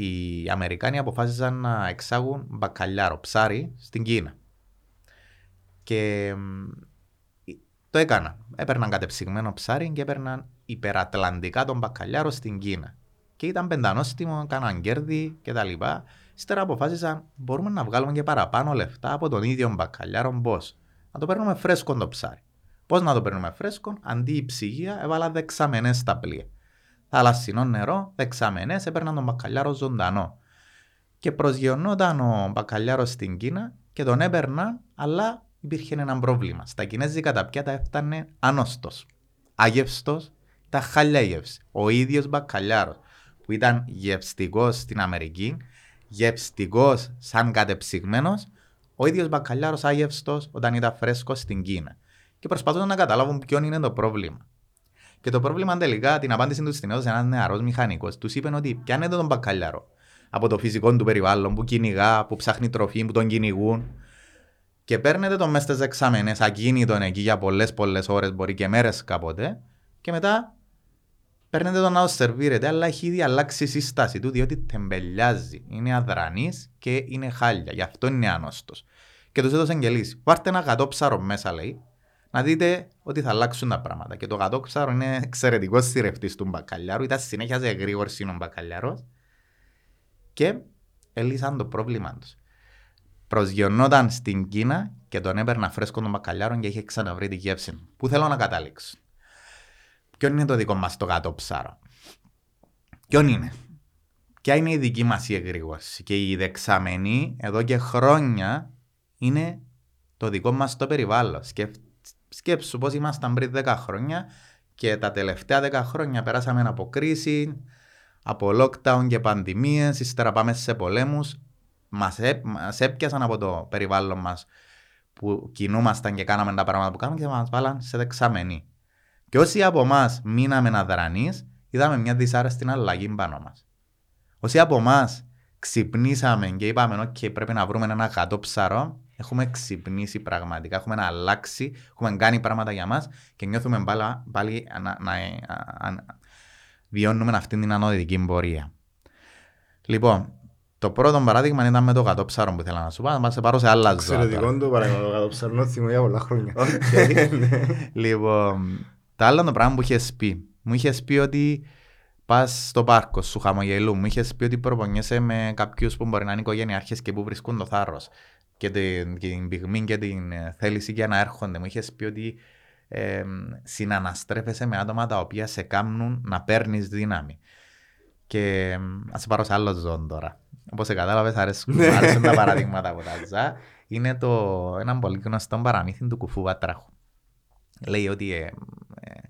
οι Αμερικάνοι αποφάσισαν να εξάγουν μπακαλιάρο, ψάρι, στην Κίνα. Και το έκαναν. Έπαιρναν κατεψυγμένο ψάρι και έπαιρναν υπερατλαντικά τον μπακαλιάρο στην Κίνα. Και ήταν πεντανόστιμο, κάναν κέρδη κτλ. Ύστερα αποφάσισαν μπορούμε να βγάλουμε και παραπάνω λεφτά από τον ίδιο μπακαλιάρο πώ. Να το παίρνουμε φρέσκο το ψάρι. Πώς να το παίρνουμε φρέσκο, αντί η ψυγεία έβαλα δεξαμενές στα πλοία θαλασσινό νερό, δεξαμενές, έπαιρναν τον μπακαλιάρο ζωντανό. Και προσγειωνόταν ο μπακαλιάρος στην Κίνα και τον έπαιρναν, αλλά υπήρχε ένα πρόβλημα. Στα κινέζικα τα πιάτα έφτανε άνοστο. Άγευστος, ήταν χαλιά γεύση. Ο ίδιος μπακαλιάρος που ήταν γευστικός στην Αμερική, γευστικός σαν κατεψυγμένος, ο ίδιος μπακαλιάρος άγευστος όταν ήταν φρέσκος στην Κίνα. Και προσπαθούν να καταλάβουν ποιο είναι το πρόβλημα. Και το πρόβλημα τελικά, την απάντηση του στην έδωσε ένα νεαρός μηχανικός. Τους είπε ότι πιάνετε τον μπακαλιάρο από το φυσικό του περιβάλλον που κυνηγά, που ψάχνει τροφή, που τον κυνηγούν. Και παίρνετε τον μέσα στις εξάμενε ακίνητον εκεί για πολλές πολλές ώρες, μπορεί και μέρες κάποτε. Και μετά παίρνετε τον να το σερβίρετε, αλλά έχει ήδη αλλάξει η σύσταση του, διότι τεμπελιάζει. Είναι αδρανής και είναι χάλια. Γι' αυτό είναι άνοστο. Και τους έδωσε εγγελίσει. Πάρτε ένα γατόψαρο μέσα, λέει, να δείτε ότι θα αλλάξουν τα πράγματα. Και το γατόξαρο είναι εξαιρετικός συρρευτής του μπακαλιάρου. Ήταν συνέχεια σε γρήγορση ο μπακαλιάρος. Και έλυσαν το πρόβλημα τους. Προσγειωνόταν στην Κίνα και τον έπαιρνα φρέσκο τον μπακαλιάρο και είχε ξαναβρει τη γεύση. Πού θέλω να καταλήξω; Ποιο είναι το δικό μας το γάτο ψάρο. Ποιον είναι; Ποια είναι η δική μας η εγρήγορση. Και η δεξαμενή εδώ και χρόνια είναι το δικό μας το περιβάλλον. Σκέφτε σκέψου πώς ήμασταν πριν 10 χρόνια και τα τελευταία 10 χρόνια περάσαμε από κρίση, από lockdown και πανδημίες, ύστερα πάμε σε πολέμους. Μας, έ, μας έπιασαν από το περιβάλλον μας που κινούμασταν και κάναμε τα πράγματα που κάναμε και μας βάλαν σε δεξαμενή. Και όσοι από εμάς μείναμε αδρανείς, είδαμε μια δυσάρεστη αλλαγή πάνω μας. Όσοι από εμάς ξυπνήσαμε και είπαμε ότι πρέπει να βρούμε ένα γατό ψαρό, έχουμε ξυπνήσει πραγματικά, έχουμε να αλλάξει, έχουμε κάνει πράγματα για μας και νιώθουμε πάλι, πάλι να, να, να, βιώνουμε αυτή την ανώδυτη πορεία. Λοιπόν, το πρώτο παράδειγμα ήταν με το κατόψαρο που ήθελα να σου πω, να σε πάρω σε άλλα ζώα. Εξαιρετικό το παράδειγμα, το κατόψαρο, θυμώ για πολλά χρόνια. <laughs> λοιπόν, το άλλο το πράγμα που είχες πει, μου είχες πει ότι πας στο πάρκο σου χαμογελού, μου είχες πει ότι προπονιέσαι με κάποιους που μπορεί να είναι οικογένειάρχες και που βρίσκουν το θάρρος και την, την πυγμή και την θέληση για να έρχονται. Μου είχες πει ότι ε, συναναστρέφεσαι με άτομα τα οποία σε κάνουν να παίρνεις δύναμη. Και ας πάρω σε άλλο ζώο τώρα. Όπως κατάλαβες, αρέσουν, ναι. αρέσουν τα παραδείγματα από τα ζά. Είναι το, ένα πολύ γνωστό παραμύθι του κουφού βατράχου. Λέει ότι ε, ε,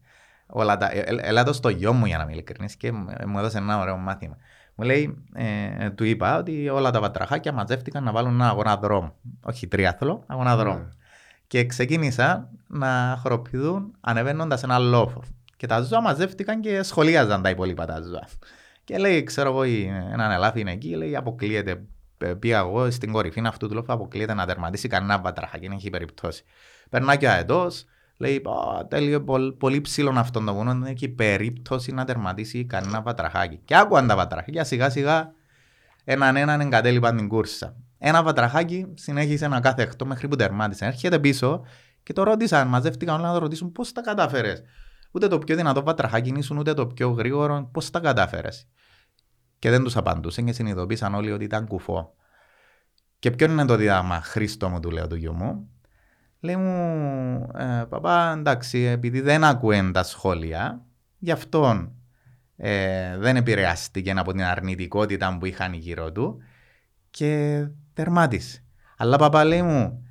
όλα τα. Ε, έλα το στο γιο μου για να είμαι ειλικρινή και μου έδωσε ένα ωραίο μάθημα. Μου λέει, ε, του είπα ότι όλα τα βατραχάκια μαζεύτηκαν να βάλουν ένα αγώνα δρόμου. Όχι τριάθλο, αγώνα δρόμου. Mm. Και ξεκίνησα να χοροπηδούν ανεβαίνοντας ένα λόφο. Και τα ζώα μαζεύτηκαν και σχολίαζαν τα υπόλοιπα τα ζώα. Και λέει, ξέρω εγώ, έναν ελάφι είναι εκεί, λέει, αποκλείεται. Πήγα εγώ στην κορυφή αυτού του λόφου, αποκλείεται να τερματίσει κανένα βατραχάκι, δεν έχει περιπτώσει. Περνά και ο αετός, λέει, τέλειο, πολύ, πολύ ψηλό αυτό το βουνό, δεν έχει περίπτωση να τερματίσει κανένα βατραχάκι. Και άκουαν τα βατραχάκια σιγά σιγά έναν έναν εγκατέλειπαν την κούρσα. Ένα βατραχάκι συνέχισε να κάθε εκτός μέχρι που τερμάτισε. Έρχεται πίσω και το ρώτησαν, μαζεύτηκαν όλοι να το ρωτήσουν πώς τα κατάφερες; Ούτε το πιο δυνατό βατραχάκι ήσουν, ούτε το πιο γρήγορο, πώς τα κατάφερες; Και δεν τους απαντούσαν και συνειδητοποίησαν όλοι ότι ήταν κουφό. Και ποιο είναι το δίδαγμα, Χρήστο μου, του λέω του γιου μου. Λέει μου, ε, παπά, εντάξει, επειδή δεν ακούεν τα σχόλια, γι' αυτό ε, δεν επηρεάστηκε από την αρνητικότητα που είχαν γύρω του και τερμάτισε. Αλλά παπά λέει μου,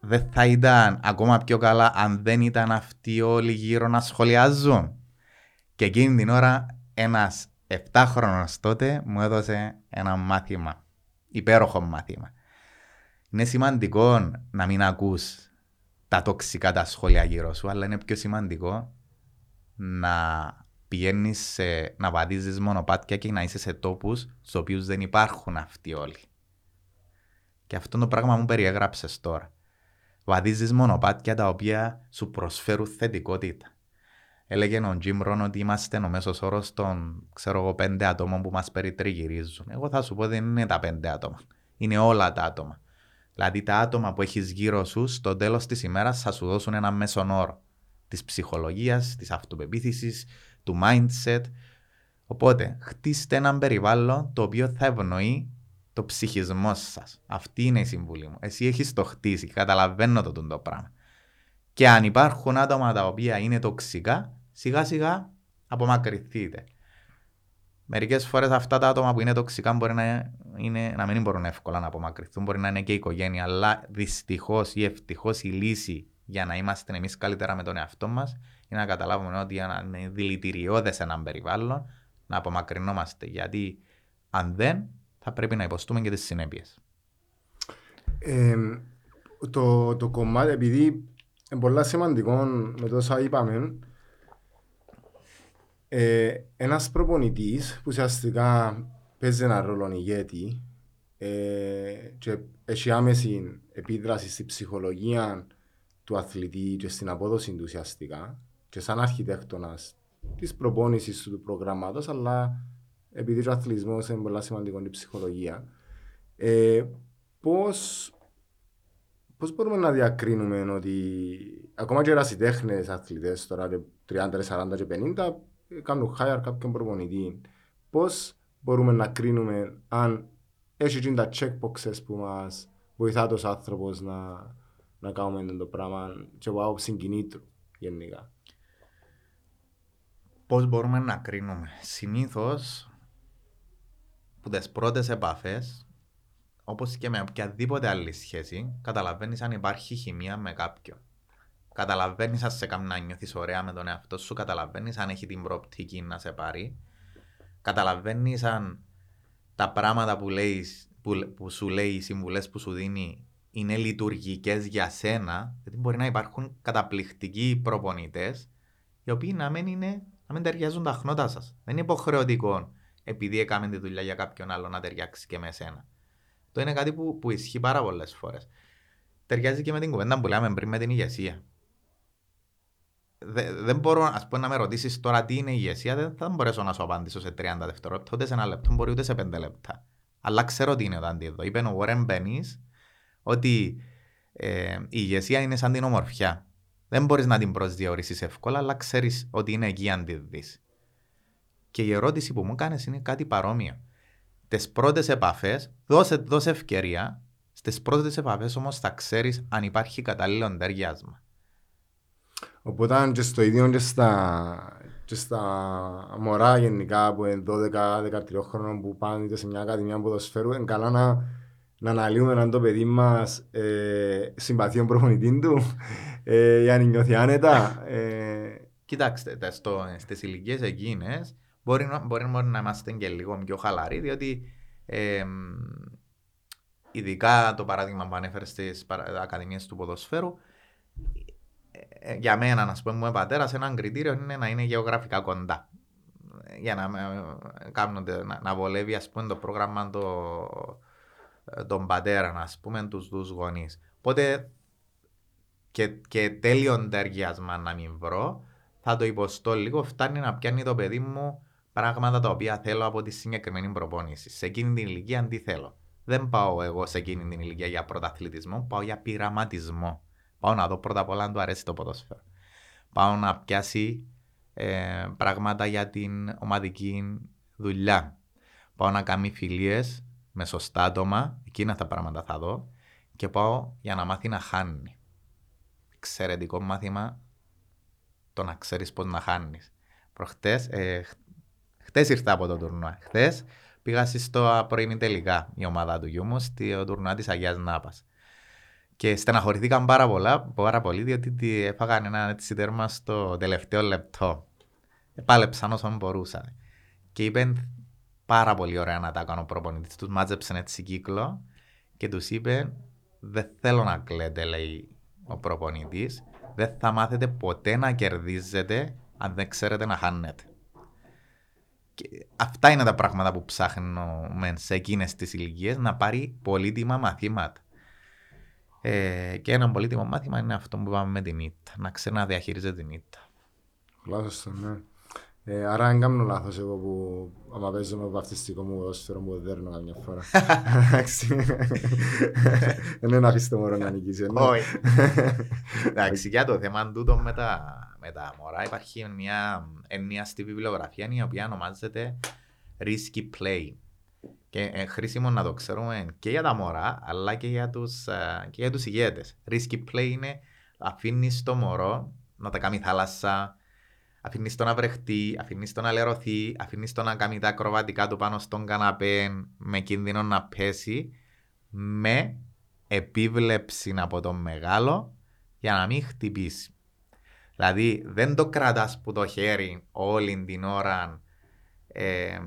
δεν θα ήταν ακόμα πιο καλά αν δεν ήταν αυτοί όλοι γύρω να σχολιάζουν. Και εκείνη την ώρα ένας 7χρονο τότε μου έδωσε ένα μάθημα, υπέροχο μάθημα. Είναι σημαντικό να μην ακούς τα τοξικά τα σχόλια γύρω σου, αλλά είναι πιο σημαντικό να πηγαίνεις να βαδίζεις μονοπάτια και να είσαι σε τόπους στους οποίους δεν υπάρχουν αυτοί όλοι. Και αυτό το πράγμα μου περιέγραψες τώρα. Βαδίζεις μονοπάτια τα οποία σου προσφέρουν θετικότητα. Έλεγε ο Τζιμ Ρον ότι είμαστε ο μέσος όρος των ξέρω εγώ, πέντε ατόμων που μας περιτριγυρίζουν. Εγώ θα σου πω δεν είναι τα πέντε άτομα. Είναι όλα τα άτομα. Δηλαδή τα άτομα που έχεις γύρω σου στο τέλος της ημέρας θα σου δώσουν ένα μέσον όρο της ψυχολογίας, της αυτοπεποίθησης, του mindset. Οπότε, χτίστε έναν περιβάλλον το οποίο θα ευνοεί το ψυχισμό σας. Αυτή είναι η συμβουλή μου. Εσύ έχεις το χτίσει, καταλαβαίνω το, το πράγμα. Και αν υπάρχουν άτομα τα οποία είναι τοξικά, σιγά σιγά απομακρυνθείτε. Μερικές φορές αυτά τα άτομα που είναι τοξικά μπορεί να, είναι, να μην μπορούν εύκολα να απομακρυνθούν, μπορεί να είναι και η οικογένεια, αλλά δυστυχώς ή ευτυχώς η λύση για να είμαστε εμείς καλύτερα με τον εαυτό μας είναι να καταλάβουμε ότι είναι δηλητηριώδες έναν περιβάλλον να απομακρυνόμαστε. Γιατί αν δεν, θα πρέπει να υποστούμε και τις συνέπειες. Ε, το, το κομμάτι, επειδή είναι πολύ σημαντικό με τόσα είπαμε, ε, ένας προπονητής που ουσιαστικά παίζει ένα ρόλο ηγέτη ε, και έχει άμεση επίδραση στη ψυχολογία του αθλητή και στην απόδοση του ουσιαστικά και σαν αρχιτέκτονας της προπόνησης του προγράμματος αλλά επειδή ο αθλητισμός είναι πολύ σημαντικό η ψυχολογία. Ε, πώς, πώς μπορούμε να διακρίνουμε ότι ακόμα και ερασιτέχνες αθλητές τώρα 30, 40 και 50 κάνουν hire κάποιον προπονητή. Πώς μπορούμε να κρίνουμε αν έχει τα checkboxes που μας βοηθά τος άνθρωπος να, να κάνουμε το πράγμα και από άποψη κινήτρου γενικά. Πώς μπορούμε να κρίνουμε; Συνήθως που τι πρώτες επαφές, όπως και με οποιαδήποτε άλλη σχέση, καταλαβαίνεις αν υπάρχει χημεία με κάποιον. Καταλαβαίνεις αν σε κάνει να νιώθεις ωραία με τον εαυτό σου, καταλαβαίνεις αν έχει την προοπτική να σε πάρει. Καταλαβαίνεις αν τα πράγματα που, λέεις, που, που σου λέει, οι συμβουλές που σου δίνει είναι λειτουργικές για σένα, γιατί μπορεί να υπάρχουν καταπληκτικοί προπονητές, οι οποίοι να μην, είναι, να μην ταιριάζουν τα χνότα σας. Δεν είναι υποχρεωτικό επειδή έκαμε τη δουλειά για κάποιον άλλο να ταιριάξει και με σένα. Το είναι κάτι που, που ισχύει πάρα πολλές φορές. Ταιριάζει και με την κουβέντα που λέμε πριν με την ηγεσία. Δε, δεν μπορώ ας πούμε, να με ρωτήσεις τώρα τι είναι η ηγεσία, δεν θα μπορέσω να σου απαντήσω σε 30 δευτερόλεπτα, ούτε σε ένα λεπτό, μπορεί ούτε σε 5 λεπτά. Αλλά ξέρω τι είναι το αντίθετο. Είπε ο Warren Bennis ότι ε, η ηγεσία είναι σαν την ομορφιά. Δεν μπορείς να την προσδιορίσεις εύκολα, αλλά ξέρεις ότι είναι εκεί αν τη δεις. Και η ερώτηση που μου κάνεις είναι κάτι παρόμοιο. Τι πρώτες επαφές, δώσε, δώσε ευκαιρία. Στι πρώτες επαφές όμως θα ξέρεις αν υπάρχει κατάλληλο ταιριάσμα. Οπότε και στο ίδιο και στα, και στα μωρά γενικά που είναι 12-13 χρόνων που πάνε σε μια ακαδημία ποδοσφαίρου είναι καλά να, να αναλύουμε αν το παιδί μας ε, συμπαθεί τον προπονητή του ε, για να νιώθει άνετα. Ε... Κοιτάξτε, στις ηλικίες εκείνες μπορεί, μπορεί, μπορεί, να είμαστε και λίγο πιο χαλαροί, διότι ε, ειδικά το παράδειγμα που ανέφερες στις ακαδημίες του ποδοσφαίρου, ε, για μένα, να πούμε, πατέρα, ένα κριτήριο είναι να είναι γεωγραφικά κοντά. Για να, κάνουν, να, να βολεύει ας πούμε, το πρόγραμμα το, τον πατέρα, να πούμε, τους δύο γονείς. Οπότε και, και τέλειον ταιριάσμα να μην βρω, θα το υποστώ λίγο. Φτάνει να πιάνει το παιδί μου πράγματα τα οποία θέλω από τη συγκεκριμένη προπόνηση. Σε εκείνη την ηλικία, τι θέλω. Δεν πάω εγώ σε εκείνη την ηλικία για πρωταθλητισμό, πάω για πειραματισμό. Πάω να δω πρώτα απ' όλα αν του αρέσει το ποδόσφαιρο. Πάω να πιάσει ε, πράγματα για την ομαδική δουλειά. Πάω να κάνει φιλίες με σωστά άτομα, εκείνα τα πράγματα θα δω και πάω για να μάθει να χάνει. Εξαιρετικό μάθημα το να ξέρεις πώς να χάνεις. Προχτές, ε, χτες ήρθα από το τουρνουά. Χτε πήγα στο πρωί τελικά η ομάδα του γιού μου, στο τουρνουά της Αγίας Νάπας. Και στεναχωρηθήκαν πάρα, πολλά, πάρα πολύ, διότι έφαγαν ένα έτσι τέρμα στο τελευταίο λεπτό. Επάλεψαν όσο μπορούσαν. Και είπαν πάρα πολύ ωραία να τα κάνω προπονητής. Τους μάζεψαν έτσι κύκλο και τους είπε: Δεν θέλω να κλαίτε, λέει ο προπονητής. Δεν θα μάθετε ποτέ να κερδίζετε αν δεν ξέρετε να χάνετε. Και αυτά είναι τα πράγματα που ψάχνουμε σε εκείνες τις ηλικίες να πάρει πολύτιμα μαθήματα. Ε, και ένα πολύτιμο μάθημα είναι αυτό που είπαμε με την ήττα. Να ξέρει να διαχειρίζεται την ήττα. Λάθος το, ναι. Ε, άρα δεν κάνω λάθος εγώ που άμα παίζω με βαφτιστικό μου δόσφαιρο μου δέρνω καμιά φορά. Εντάξει. Δεν είναι να αφήσει το μωρό να νικήσει. Ναι. Όχι. Εντάξει, για το θέμα τούτο με τα, με τα μωρά υπάρχει μια έννοια στη βιβλιογραφία η οποία ονομάζεται risky play. Και ε, χρήσιμο να το ξέρουμε και για τα μωρά, αλλά και για τους, ε, και για τους ηγέτες. Risky play είναι αφήνεις το μωρό να τα κάνει θάλασσα, αφήνεις το να βρεχτεί, αφήνεις το να λερωθεί, αφήνεις το να κάνει τα ακροβατικά του πάνω στον καναπέ με κίνδυνο να πέσει, με επίβλεψη από τον μεγάλο για να μην χτυπήσει. Δηλαδή δεν το κρατάς που το χέρι όλη την ώρα ε,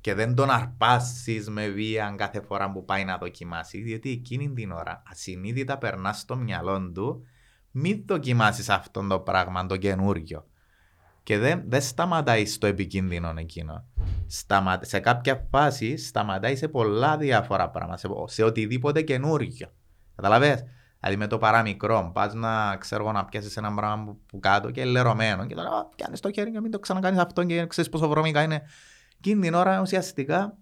και δεν τον αρπάσεις με βία κάθε φορά που πάει να δοκιμάσεις, διότι εκείνη την ώρα ασυνείδητα περνάς στο μυαλό του, μην δοκιμάσεις αυτό το πράγμα, το καινούριο. Και δεν, δεν σταματάει στο επικίνδυνο εκείνο. Σταμα, σε κάποια φάση σταματάει σε πολλά διάφορα πράγματα, σε, σε οτιδήποτε καινούριο. Καταλαβες; Δηλαδή με το παραμικρό, πας να ξέρω να πιάσεις ένα πράγμα που, που κάτω και λερωμένο. Και τώρα πιάνεις το χέρι και μην το ξανακάνεις αυτό και ξέρεις πόσο βρώμικα είναι. Εκείνη την ώρα ουσιαστικά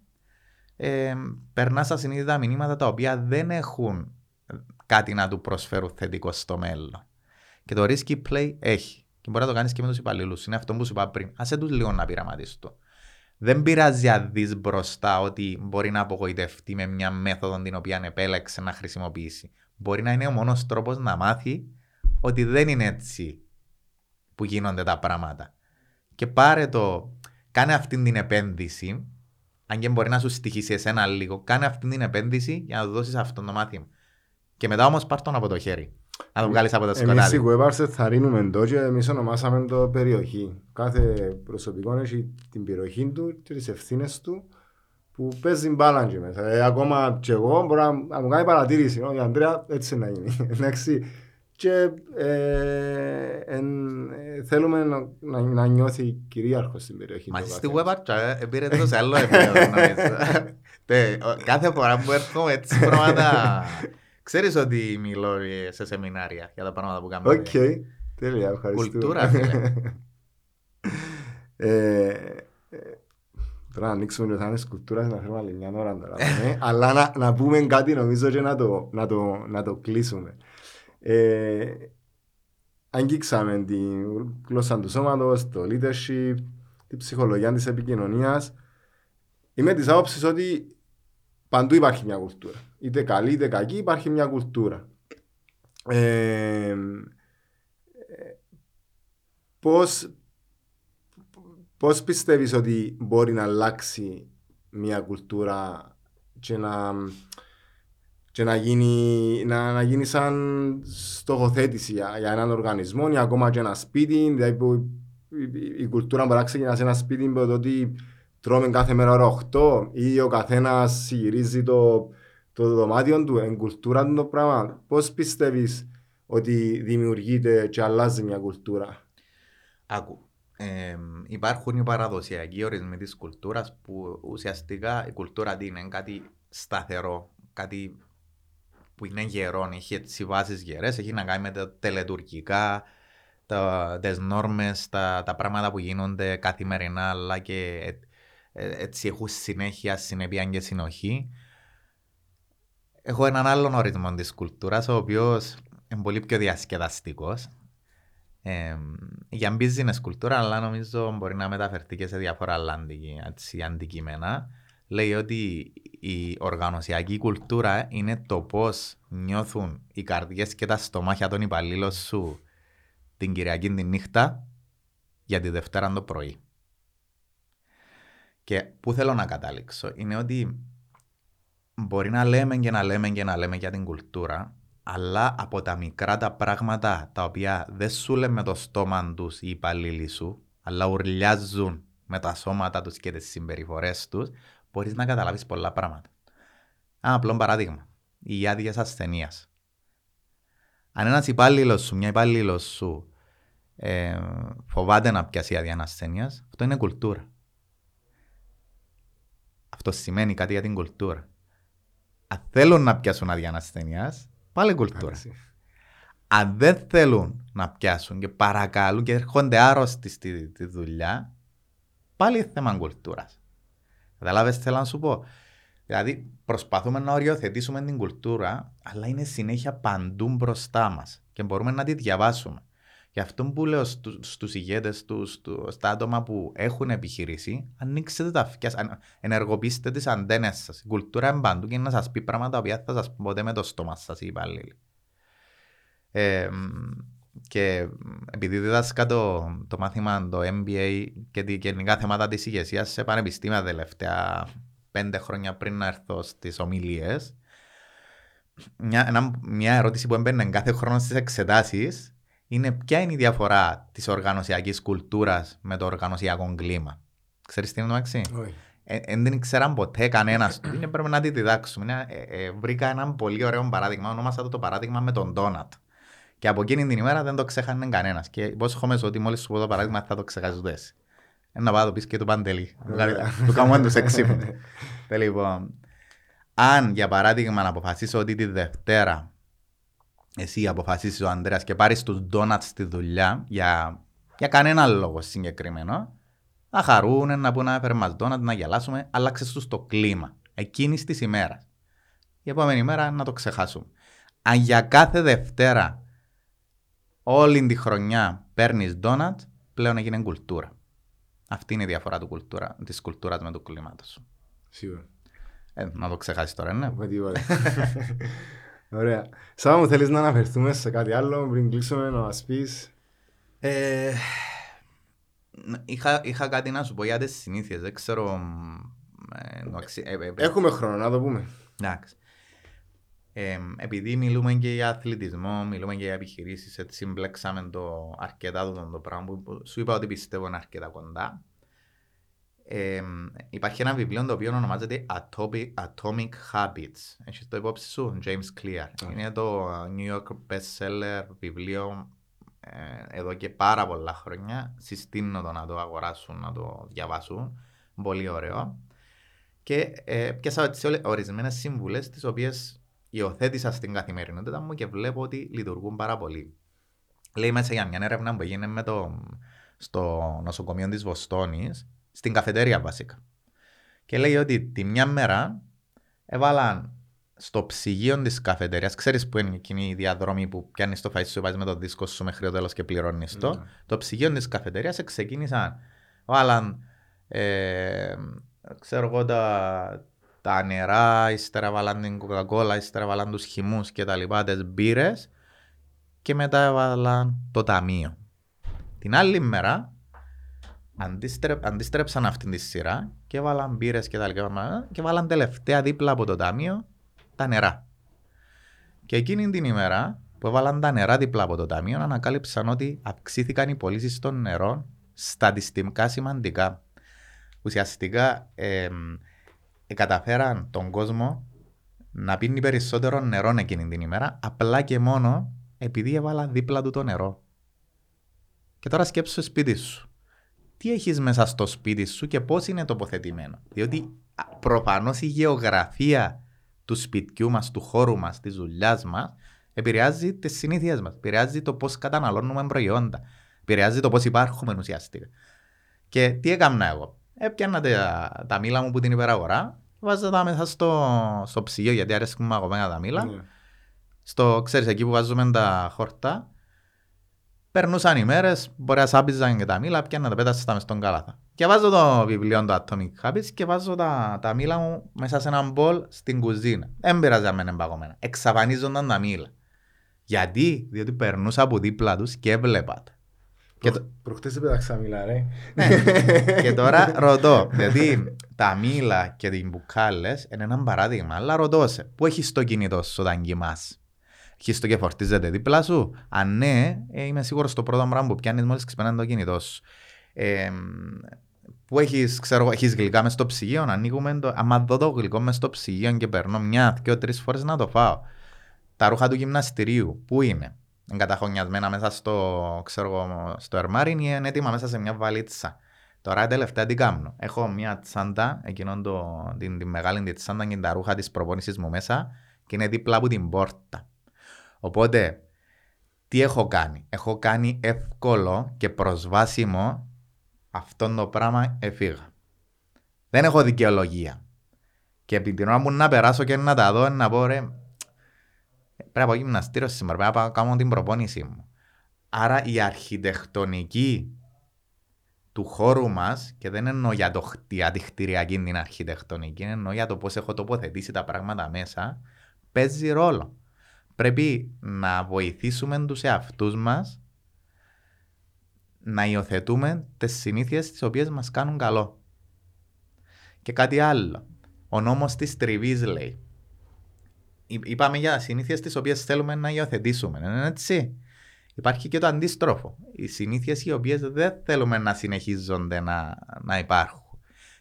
ε, περνά στα συνείδητα μηνύματα τα οποία δεν έχουν κάτι να του προσφέρουν θετικό στο μέλλον. Και το risky play έχει. Και μπορεί να το κάνεις και με τους υπαλλήλους. Είναι αυτό που σου είπα πριν. Α τους λίγο να πειραματίσει το. Δεν πειράζει αν δεις μπροστά ότι μπορεί να απογοητευτεί με μια μέθοδο την οποία επέλεξε να χρησιμοποιήσει. Μπορεί να είναι ο μόνος τρόπος να μάθει ότι δεν είναι έτσι που γίνονται τα πράγματα. Και πάρε το κάνε αυτή την επένδυση, αν και μπορεί να σου στοιχήσει εσένα λίγο, κάνε αυτή την επένδυση για να του δώσεις αυτό το μάθημα. Και μετά όμως πάρ τον από το χέρι. Να το βγάλεις από το Εμείς σκοτάδι. οι Webars θα ρίνουμε το και εμείς ονομάσαμε το περιοχή. Κάθε προσωπικό έχει την περιοχή του και τις ευθύνες του που παίζει μπάλα και μέσα. Ε, ακόμα και εγώ μπορώ να, να μου κάνει παρατήρηση. Ο Ανδρέα έτσι να γίνει. <laughs> Εντάξει. Και ε, εν, ε, θέλουμε να, να, να νιώθει κυρίαρχος στην περιοχή. Μα του εσύ στη καθένας. Webart ε, πήρε το σε άλλο επίπεδο <laughs> νομίζω. Τε, ο- Κάθε φορά που έρχομαι έτσι πράγματα... Ξέρεις ότι μιλώ ε, σε σεμινάρια για τα πράγματα που κάνουμε. Οκ. Τέλεια, ευχαριστούμε. Κουλτούρα, φίλε. <laughs> Ε, ε, Τώρα να ανοίξουμε το θέμα της κουλτούρας να φέρουμε άλλη μια ώρα τώρα. ναι. <laughs> Αλλά να, να πούμε κάτι νομίζω και να το, να το, να το κλείσουμε. Ε, αγγίξαμε την γλώσσα του σώματος, το leadership, την ψυχολογία της επικοινωνίας. Είμαι της άποψης ότι παντού υπάρχει μια κουλτούρα. Είτε καλή είτε κακή υπάρχει μια κουλτούρα. Ε, ε, πώς, πώς πιστεύεις ότι μπορεί να αλλάξει μια κουλτούρα και να, και να, γίνει, να, να γίνει σαν στοχοθέτηση για, για έναν οργανισμό ή ακόμα και ένα σπίτι, δηλαδή που η, η- η κουλτούρα μπορεί να ξεκινά σε ένα σπίτι με το ότι τρώμε κάθε μέρα ώρα 8 ή ο καθένας γυρίζει το, το δωμάτιο του, εν κουλτούρα του το πράγμα. Πώς πιστεύεις ότι δημιουργείται και αλλάζει μια κουλτούρα; Άκου. Ε, υπάρχουν οι παραδοσιακοί ορισμοί της κουλτούρας που ουσιαστικά η κουλτούρα τι είναι κάτι σταθερό, κάτι που είναι γερό, έχει έτσι βάσεις γερές, έχει να κάνει με τα τελετουργικά, τα, τις νόρμες, τα, τα πράγματα που γίνονται καθημερινά, αλλά και ε, ε, έτσι έχουν συνέχεια, συνέπεια και συνοχή. Έχω έναν άλλον ορισμό της κουλτούρας, ο οποίος είναι πολύ πιο διασκεδαστικός. Ε, για business κουλτούρα, αλλά νομίζω μπορεί να μεταφερθεί και σε διάφορα άλλα αντι- έτσι, αντικείμενα. Λέει ότι η οργανωσιακή κουλτούρα είναι το πώς νιώθουν οι καρδιές και τα στομάχια των υπαλλήλων σου την Κυριακή τη νύχτα για τη Δευτέρα το πρωί. Και πού θέλω να καταλήξω είναι ότι μπορεί να λέμε και να λέμε και να λέμε για την κουλτούρα, αλλά από τα μικρά τα πράγματα τα οποία δεν σου λένε με το στόμα τους οι υπαλλήλοι σου, αλλά ουρλιάζουν με τα σώματα τους και τις συμπεριφορές τους, μπορείς να καταλάβεις πολλά πράγματα. Ένα απλό παράδειγμα. Οι άδειε ασθενείας. Αν ένας υπάλληλος σου, μια υπάλληλος σου, ε, φοβάται να πιάσει άδεια ασθενείας, αυτό είναι κουλτούρα. Αυτό σημαίνει κάτι για την κουλτούρα. Αν θέλουν να πιάσουν άδεια ασθενείας, πάλι κουλτούρα. Εντάξει. Αν δεν θέλουν να πιάσουν και παρακαλούν και έρχονται άρρωστοι στη, στη δουλειά, πάλι θέμα κουλτούρας. Καταλάβες τι θέλω να σου πω; Δηλαδή προσπαθούμε να οριοθετήσουμε την κουλτούρα, αλλά είναι συνέχεια παντού μπροστά μας και μπορούμε να τη διαβάσουμε. Γι' αυτό που λέω στου, στους ηγέτες, στους, στους- στα άτομα που έχουν επιχειρήσει, ανοίξτε τα αυτιά, σας, αν- ενεργοποιήστε τις αντένες σας. Η κουλτούρα είναι παντού και να σας πει πράγματα που θα σας πω ποτέ με το στόμα σας οι υπάλληλοι. Ε, μ, και μ, επειδή δίδασκα το, το μάθημα, το MBA και τη γενικά θέματα της ηγεσίας σε πανεπιστήμια τα τελευταία πέντε χρόνια πριν να έρθω στις ομιλίες, μια, ένα- μια ερώτηση που έμπαινε κάθε χρόνο στις εξετάσεις είναι ποια είναι η διαφορά της οργανωσιακής κουλτούρας με το οργανωσιακό κλίμα. Ξέρεις τι είναι το μεταξύ; Όχι. Ε, Δεν την ξέραν ποτέ κανένας. Είναι πρέπει να τη διδάξουμε. Είναι, ε, ε, βρήκα ένα πολύ ωραίο παράδειγμα. Ονόμασα το το παράδειγμα με τον Ντόνατ. Και από εκείνη την ημέρα δεν το ξέχανε κανένας. Και υπόσχομαι ότι μόλις σου πω το παράδειγμα θα το ξεχάσεις ούτε εσύ. Ε, να πάω να το πεις και του Παντελή. Ωραία. Του κάνουμε του εξύπνου. λοιπόν, αν για παράδειγμα να αποφασίσω ότι τη Δευτέρα εσύ αποφασίσεις ο Ανδρέας και πάρεις τους ντόνατς στη δουλειά για, για κανένα λόγο συγκεκριμένο, να χαρούν, να πούνε να φέρει μας ντόνατ, να γελάσουμε, άλλαξες τους το κλίμα εκείνης της ημέρας. Η επόμενη μέρα να το ξεχάσουμε. Αν για κάθε Δευτέρα όλη τη χρονιά παίρνεις ντόνατ, πλέον έγινε κουλτούρα. Αυτή είναι η διαφορά του κουλτούρα, της κουλτούρας με του κλίματος. Σίγουρα. Ε, να το ξεχάσεις τώρα, ναι. Με τίποτα. <laughs> Ωραία. Σάβα μου θέλεις να αναφερθούμε σε κάτι άλλο πριν κλείσουμε να μας πεις; Ε, είχα, είχα κάτι να σου πω για τις συνήθειες, δεν ξέρω... μ, ε, εντάξει, ε, ε, ε, Έχουμε χρόνο να το πούμε. εντάξει. Ε, επειδή μιλούμε και για αθλητισμό, μιλούμε και για επιχειρήσεις, έτσι συμπλέξαμε το αρκετά το, το πράγμα που σου είπα ότι πιστεύω είναι αρκετά κοντά. Ε, υπάρχει ένα βιβλίο το οποίο ονομάζεται Atomic, Atomic Habits. Έχεις το υπόψη σου, James Clear; Yeah. Είναι το New York bestseller βιβλίο ε, εδώ και πάρα πολλά χρόνια. Συστήνω το να το αγοράσουν, να το διαβάσουν. Πολύ ωραίο. Και ε, πιάσα τις ορισμένες συμβουλές τις οποίες υιοθέτησα στην καθημερινότητα μου και βλέπω ότι λειτουργούν πάρα πολύ. Λέει μέσα για μια έρευνα που έγινε με το, στο νοσοκομείο της Βοστόνης, στην καφετέρια βασικά. Και λέει ότι τη μια μέρα έβαλαν στο ψυγείο της καφετέριας, ξέρεις που είναι εκείνη η διαδρομή που πιάνεις το φαΐ σου, βάζεις με το δίσκο σου μέχρι το τέλος και πληρώνεις το. Ναι. Το ψυγείο της καφετέριας ξεκίνησαν. Βάλαν, ε, ξέρω εγώ, τα, τα νερά, ύστερα βάλαν την κοκακόλα, ύστερα βάλαν τους χυμούς και τα λοιπά, τις μπύρες και μετά έβαλαν το ταμείο. Την άλλη μέρα αντίστρε, αντίστρεψαν αυτή τη σειρά και βάλαν μπύρες και τα λοιπά και βάλαν τελευταία δίπλα από το ταμείο τα νερά. Και εκείνη την ημέρα που έβαλαν τα νερά δίπλα από το ταμείο ανακάλυψαν ότι αυξήθηκαν οι πωλήσεις των νερών στατιστικά σημαντικά. Ουσιαστικά ε, ε, καταφέραν τον κόσμο να πίνει περισσότερο νερό εκείνη την ημέρα απλά και μόνο επειδή έβαλαν δίπλα του το νερό. Και τώρα σκέψου στο σπίτι σου. Τι έχεις μέσα στο σπίτι σου και πώς είναι τοποθετημένο; Διότι προφανώς η γεωγραφία του σπιτιού μας, του χώρου μας, της δουλειάς μας επηρεάζει τις συνήθειες μας. Επηρεάζει το πώς καταναλώνουμε προϊόντα. Επηρεάζει το πώς υπάρχουμε ουσιαστικά. Και τι έκανα εγώ; Έπιανα τα, τα μήλα μου που την υπεραγορά, βάζα τα μέσα στο, στο ψυγείο γιατί αρέσκουν μου αγωμένα τα μήλα. Ναι. Στο, ξέρεις, εκεί που βάζουμε τα χόρτα, περνούσαν οι μέρες, μπορεί να σάπιζαν και τα μήλα, πιάνα τα πέτασα στα μες στον καλάθα. Και βάζω το βιβλίο του Atomic Habits και βάζω τα, τα μήλα μου μέσα σε έναν μπολ στην κουζίνα. Δεν πειράζει αν είναι παγωμένα. Εξαφανίζονταν τα μήλα. Γιατί, διότι περνούσα από δίπλα τους και έβλεπα τα. Και, το- Προχτές έπαιξα μιλά ρε. ναι. και τώρα ρωτώ, γιατί τα μήλα και οι μπουκάλες είναι ένα παράδειγμα, αλλά ρωτώ σε, πού έχεις το κινητό σου όταν κοιμάς. Έχεις το και φορτίζεται δίπλα σου; Αν ναι, ε, είμαι σίγουρος το πρώτο πράγμα που πιάνεις μόλις ξυπνάνε το κινητό σου. Ε, που έχεις, ξέρω, εγώ, έχεις γλυκά μες στο ψυγείο, να ανοίγουμε το... Άμα δω το γλυκό μες στο ψυγείο και περνώ μια, δυο, τρεις φορές να το φάω. Τα ρούχα του γυμναστηρίου, πού είναι. Είναι καταχωνιασμένα μέσα στο, ξέρω, εγώ, στο ερμάρι ή είναι έτοιμα μέσα σε μια βαλίτσα. Τώρα τελευταία τι κάνω; Έχω μια τσάντα, εκείνον το, την, την μεγάλη τη τσάντα και τα ρούχα της προπόνησης μου μέσα και είναι δίπλα από την πόρτα. Οπότε, τι έχω κάνει; Έχω κάνει εύκολο και προσβάσιμο αυτό το πράγμα εφήγα. Δεν έχω δικαιολογία. Και επί την ώρα μου να περάσω και να τα δω, να πω ρε, πρέπει να πάω γυμναστήριο σήμερα, πρέπει να πάω να κάνω την προπόνησή μου. Άρα η αρχιτεκτονική του χώρου μας, και δεν εννοώ για, το, χ- για τη χτηριακή την αρχιτεκτονική, εννοώ για το πώς έχω τοποθετήσει τα πράγματα μέσα, παίζει ρόλο. Πρέπει να βοηθήσουμε τους εαυτούς μας να υιοθετούμε τις συνήθειες τις οποίες μας κάνουν καλό. Και κάτι άλλο. Ο νόμος της τριβής λέει. Εί- Είπαμε για συνήθειες τις οποίες θέλουμε να υιοθετήσουμε. Είναι έτσι. Υπάρχει και το αντίστροφο. Οι συνήθειες οι οποίες δεν θέλουμε να συνεχίζονται να, να υπάρχουν.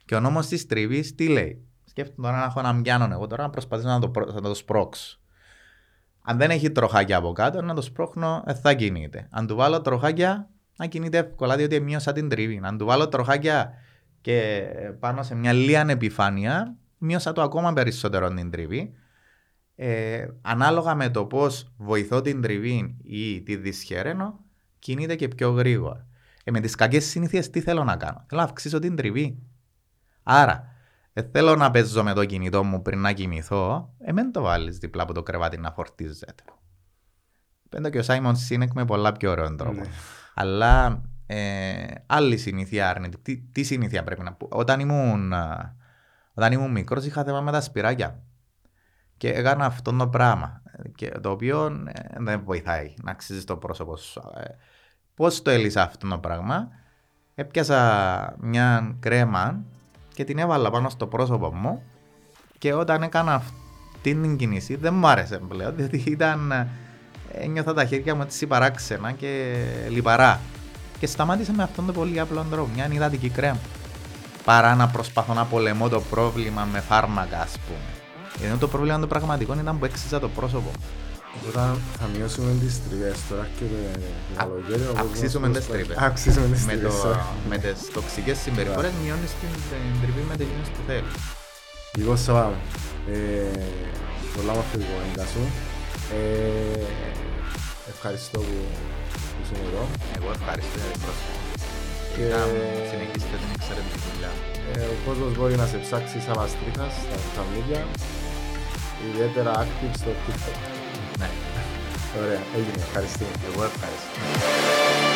Και ο νόμος της τριβής τι λέει; Σκέφτομαι τώρα να έχω έναν πιάνο εγώ τώρα να προσπαθήσω να το, προ- να το σπρώξω. Αν δεν έχει τροχάκια από κάτω, να το σπρώχνω, δεν θα κινείται. Αν του βάλω τροχάκια, να κινείται εύκολα, διότι μείωσα την τριβή. Αν του βάλω τροχάκια και πάνω σε μια λίαν επιφάνεια, μείωσα το ακόμα περισσότερο την τριβή. Ε, ανάλογα με το πώς βοηθώ την τριβή ή τη δυσχεραίνω, κινείται και πιο γρήγορα. Ε, με τις κακές συνήθειες, τι θέλω να κάνω; Θέλω να αυξήσω την τριβή. Άρα, δεν θέλω να παίζω με το κινητό μου πριν να κοιμηθώ. Ε, μην το βάλεις δίπλα από το κρεβάτι να φορτίζεται. Πέντε και ο Σάιμον Σίνεκ με πολλά πιο ωραίο τρόπο. Ναι. Αλλά ε, άλλη συνήθεια αρνητική. Τι, τι συνήθεια πρέπει να πω; Όταν ήμουν, α, όταν ήμουν μικρός είχα θέμα με τα σπυράκια. Και έκανα αυτό το πράγμα. Και το οποίο ε, δεν βοηθάει να αξίζεις το πρόσωπο σου. Ε, πώς το έλυσα αυτό το πράγμα; Έπιασα μια κρέμα και την έβαλα πάνω στο πρόσωπο μου και όταν έκανα αυτή αυτή την κίνηση δεν μου άρεσε πλέον, διότι ήταν, ε, ένιωθα τα χέρια μου έτσι παράξενα και λιπαρά. Και σταμάτησα με αυτόν τον πολύ απλό τρόπο, μια υδατική κρέμα. Παρά να προσπαθώ να πολεμώ το πρόβλημα με φάρμακα, ας πούμε. Γιατί το πρόβλημα το πραγματικό ήταν που έξυζα το πρόσωπο. Όταν θα μειώσουμε τις τρύπες τώρα και το καλοκαίρι... ο κόσμος Αυξήσουμε τις προσπαθεί- τρύπες. Αυξήσουμε τις Με, το, τρύπες. sorry. με τις τοξικές συμπεριφορές μειώνεις την, την τρύπα με τις που θέλεις. Εγώ Σαββά, ε, πολλά μου αυτή την κουβέντα σου. Ε, ευχαριστώ που, που είσαι εδώ. Εγώ ευχαριστώ για την πρόσκληση. Και- Ήταν, συνεχίστε την εξαιρετική δουλειά. Ε, ο κόσμος μπορεί να σε ψάξει σαν Βαστρίχας στα social i desde Active sobre TikTok. Sobre Elgin, Palestina. El web Palestina.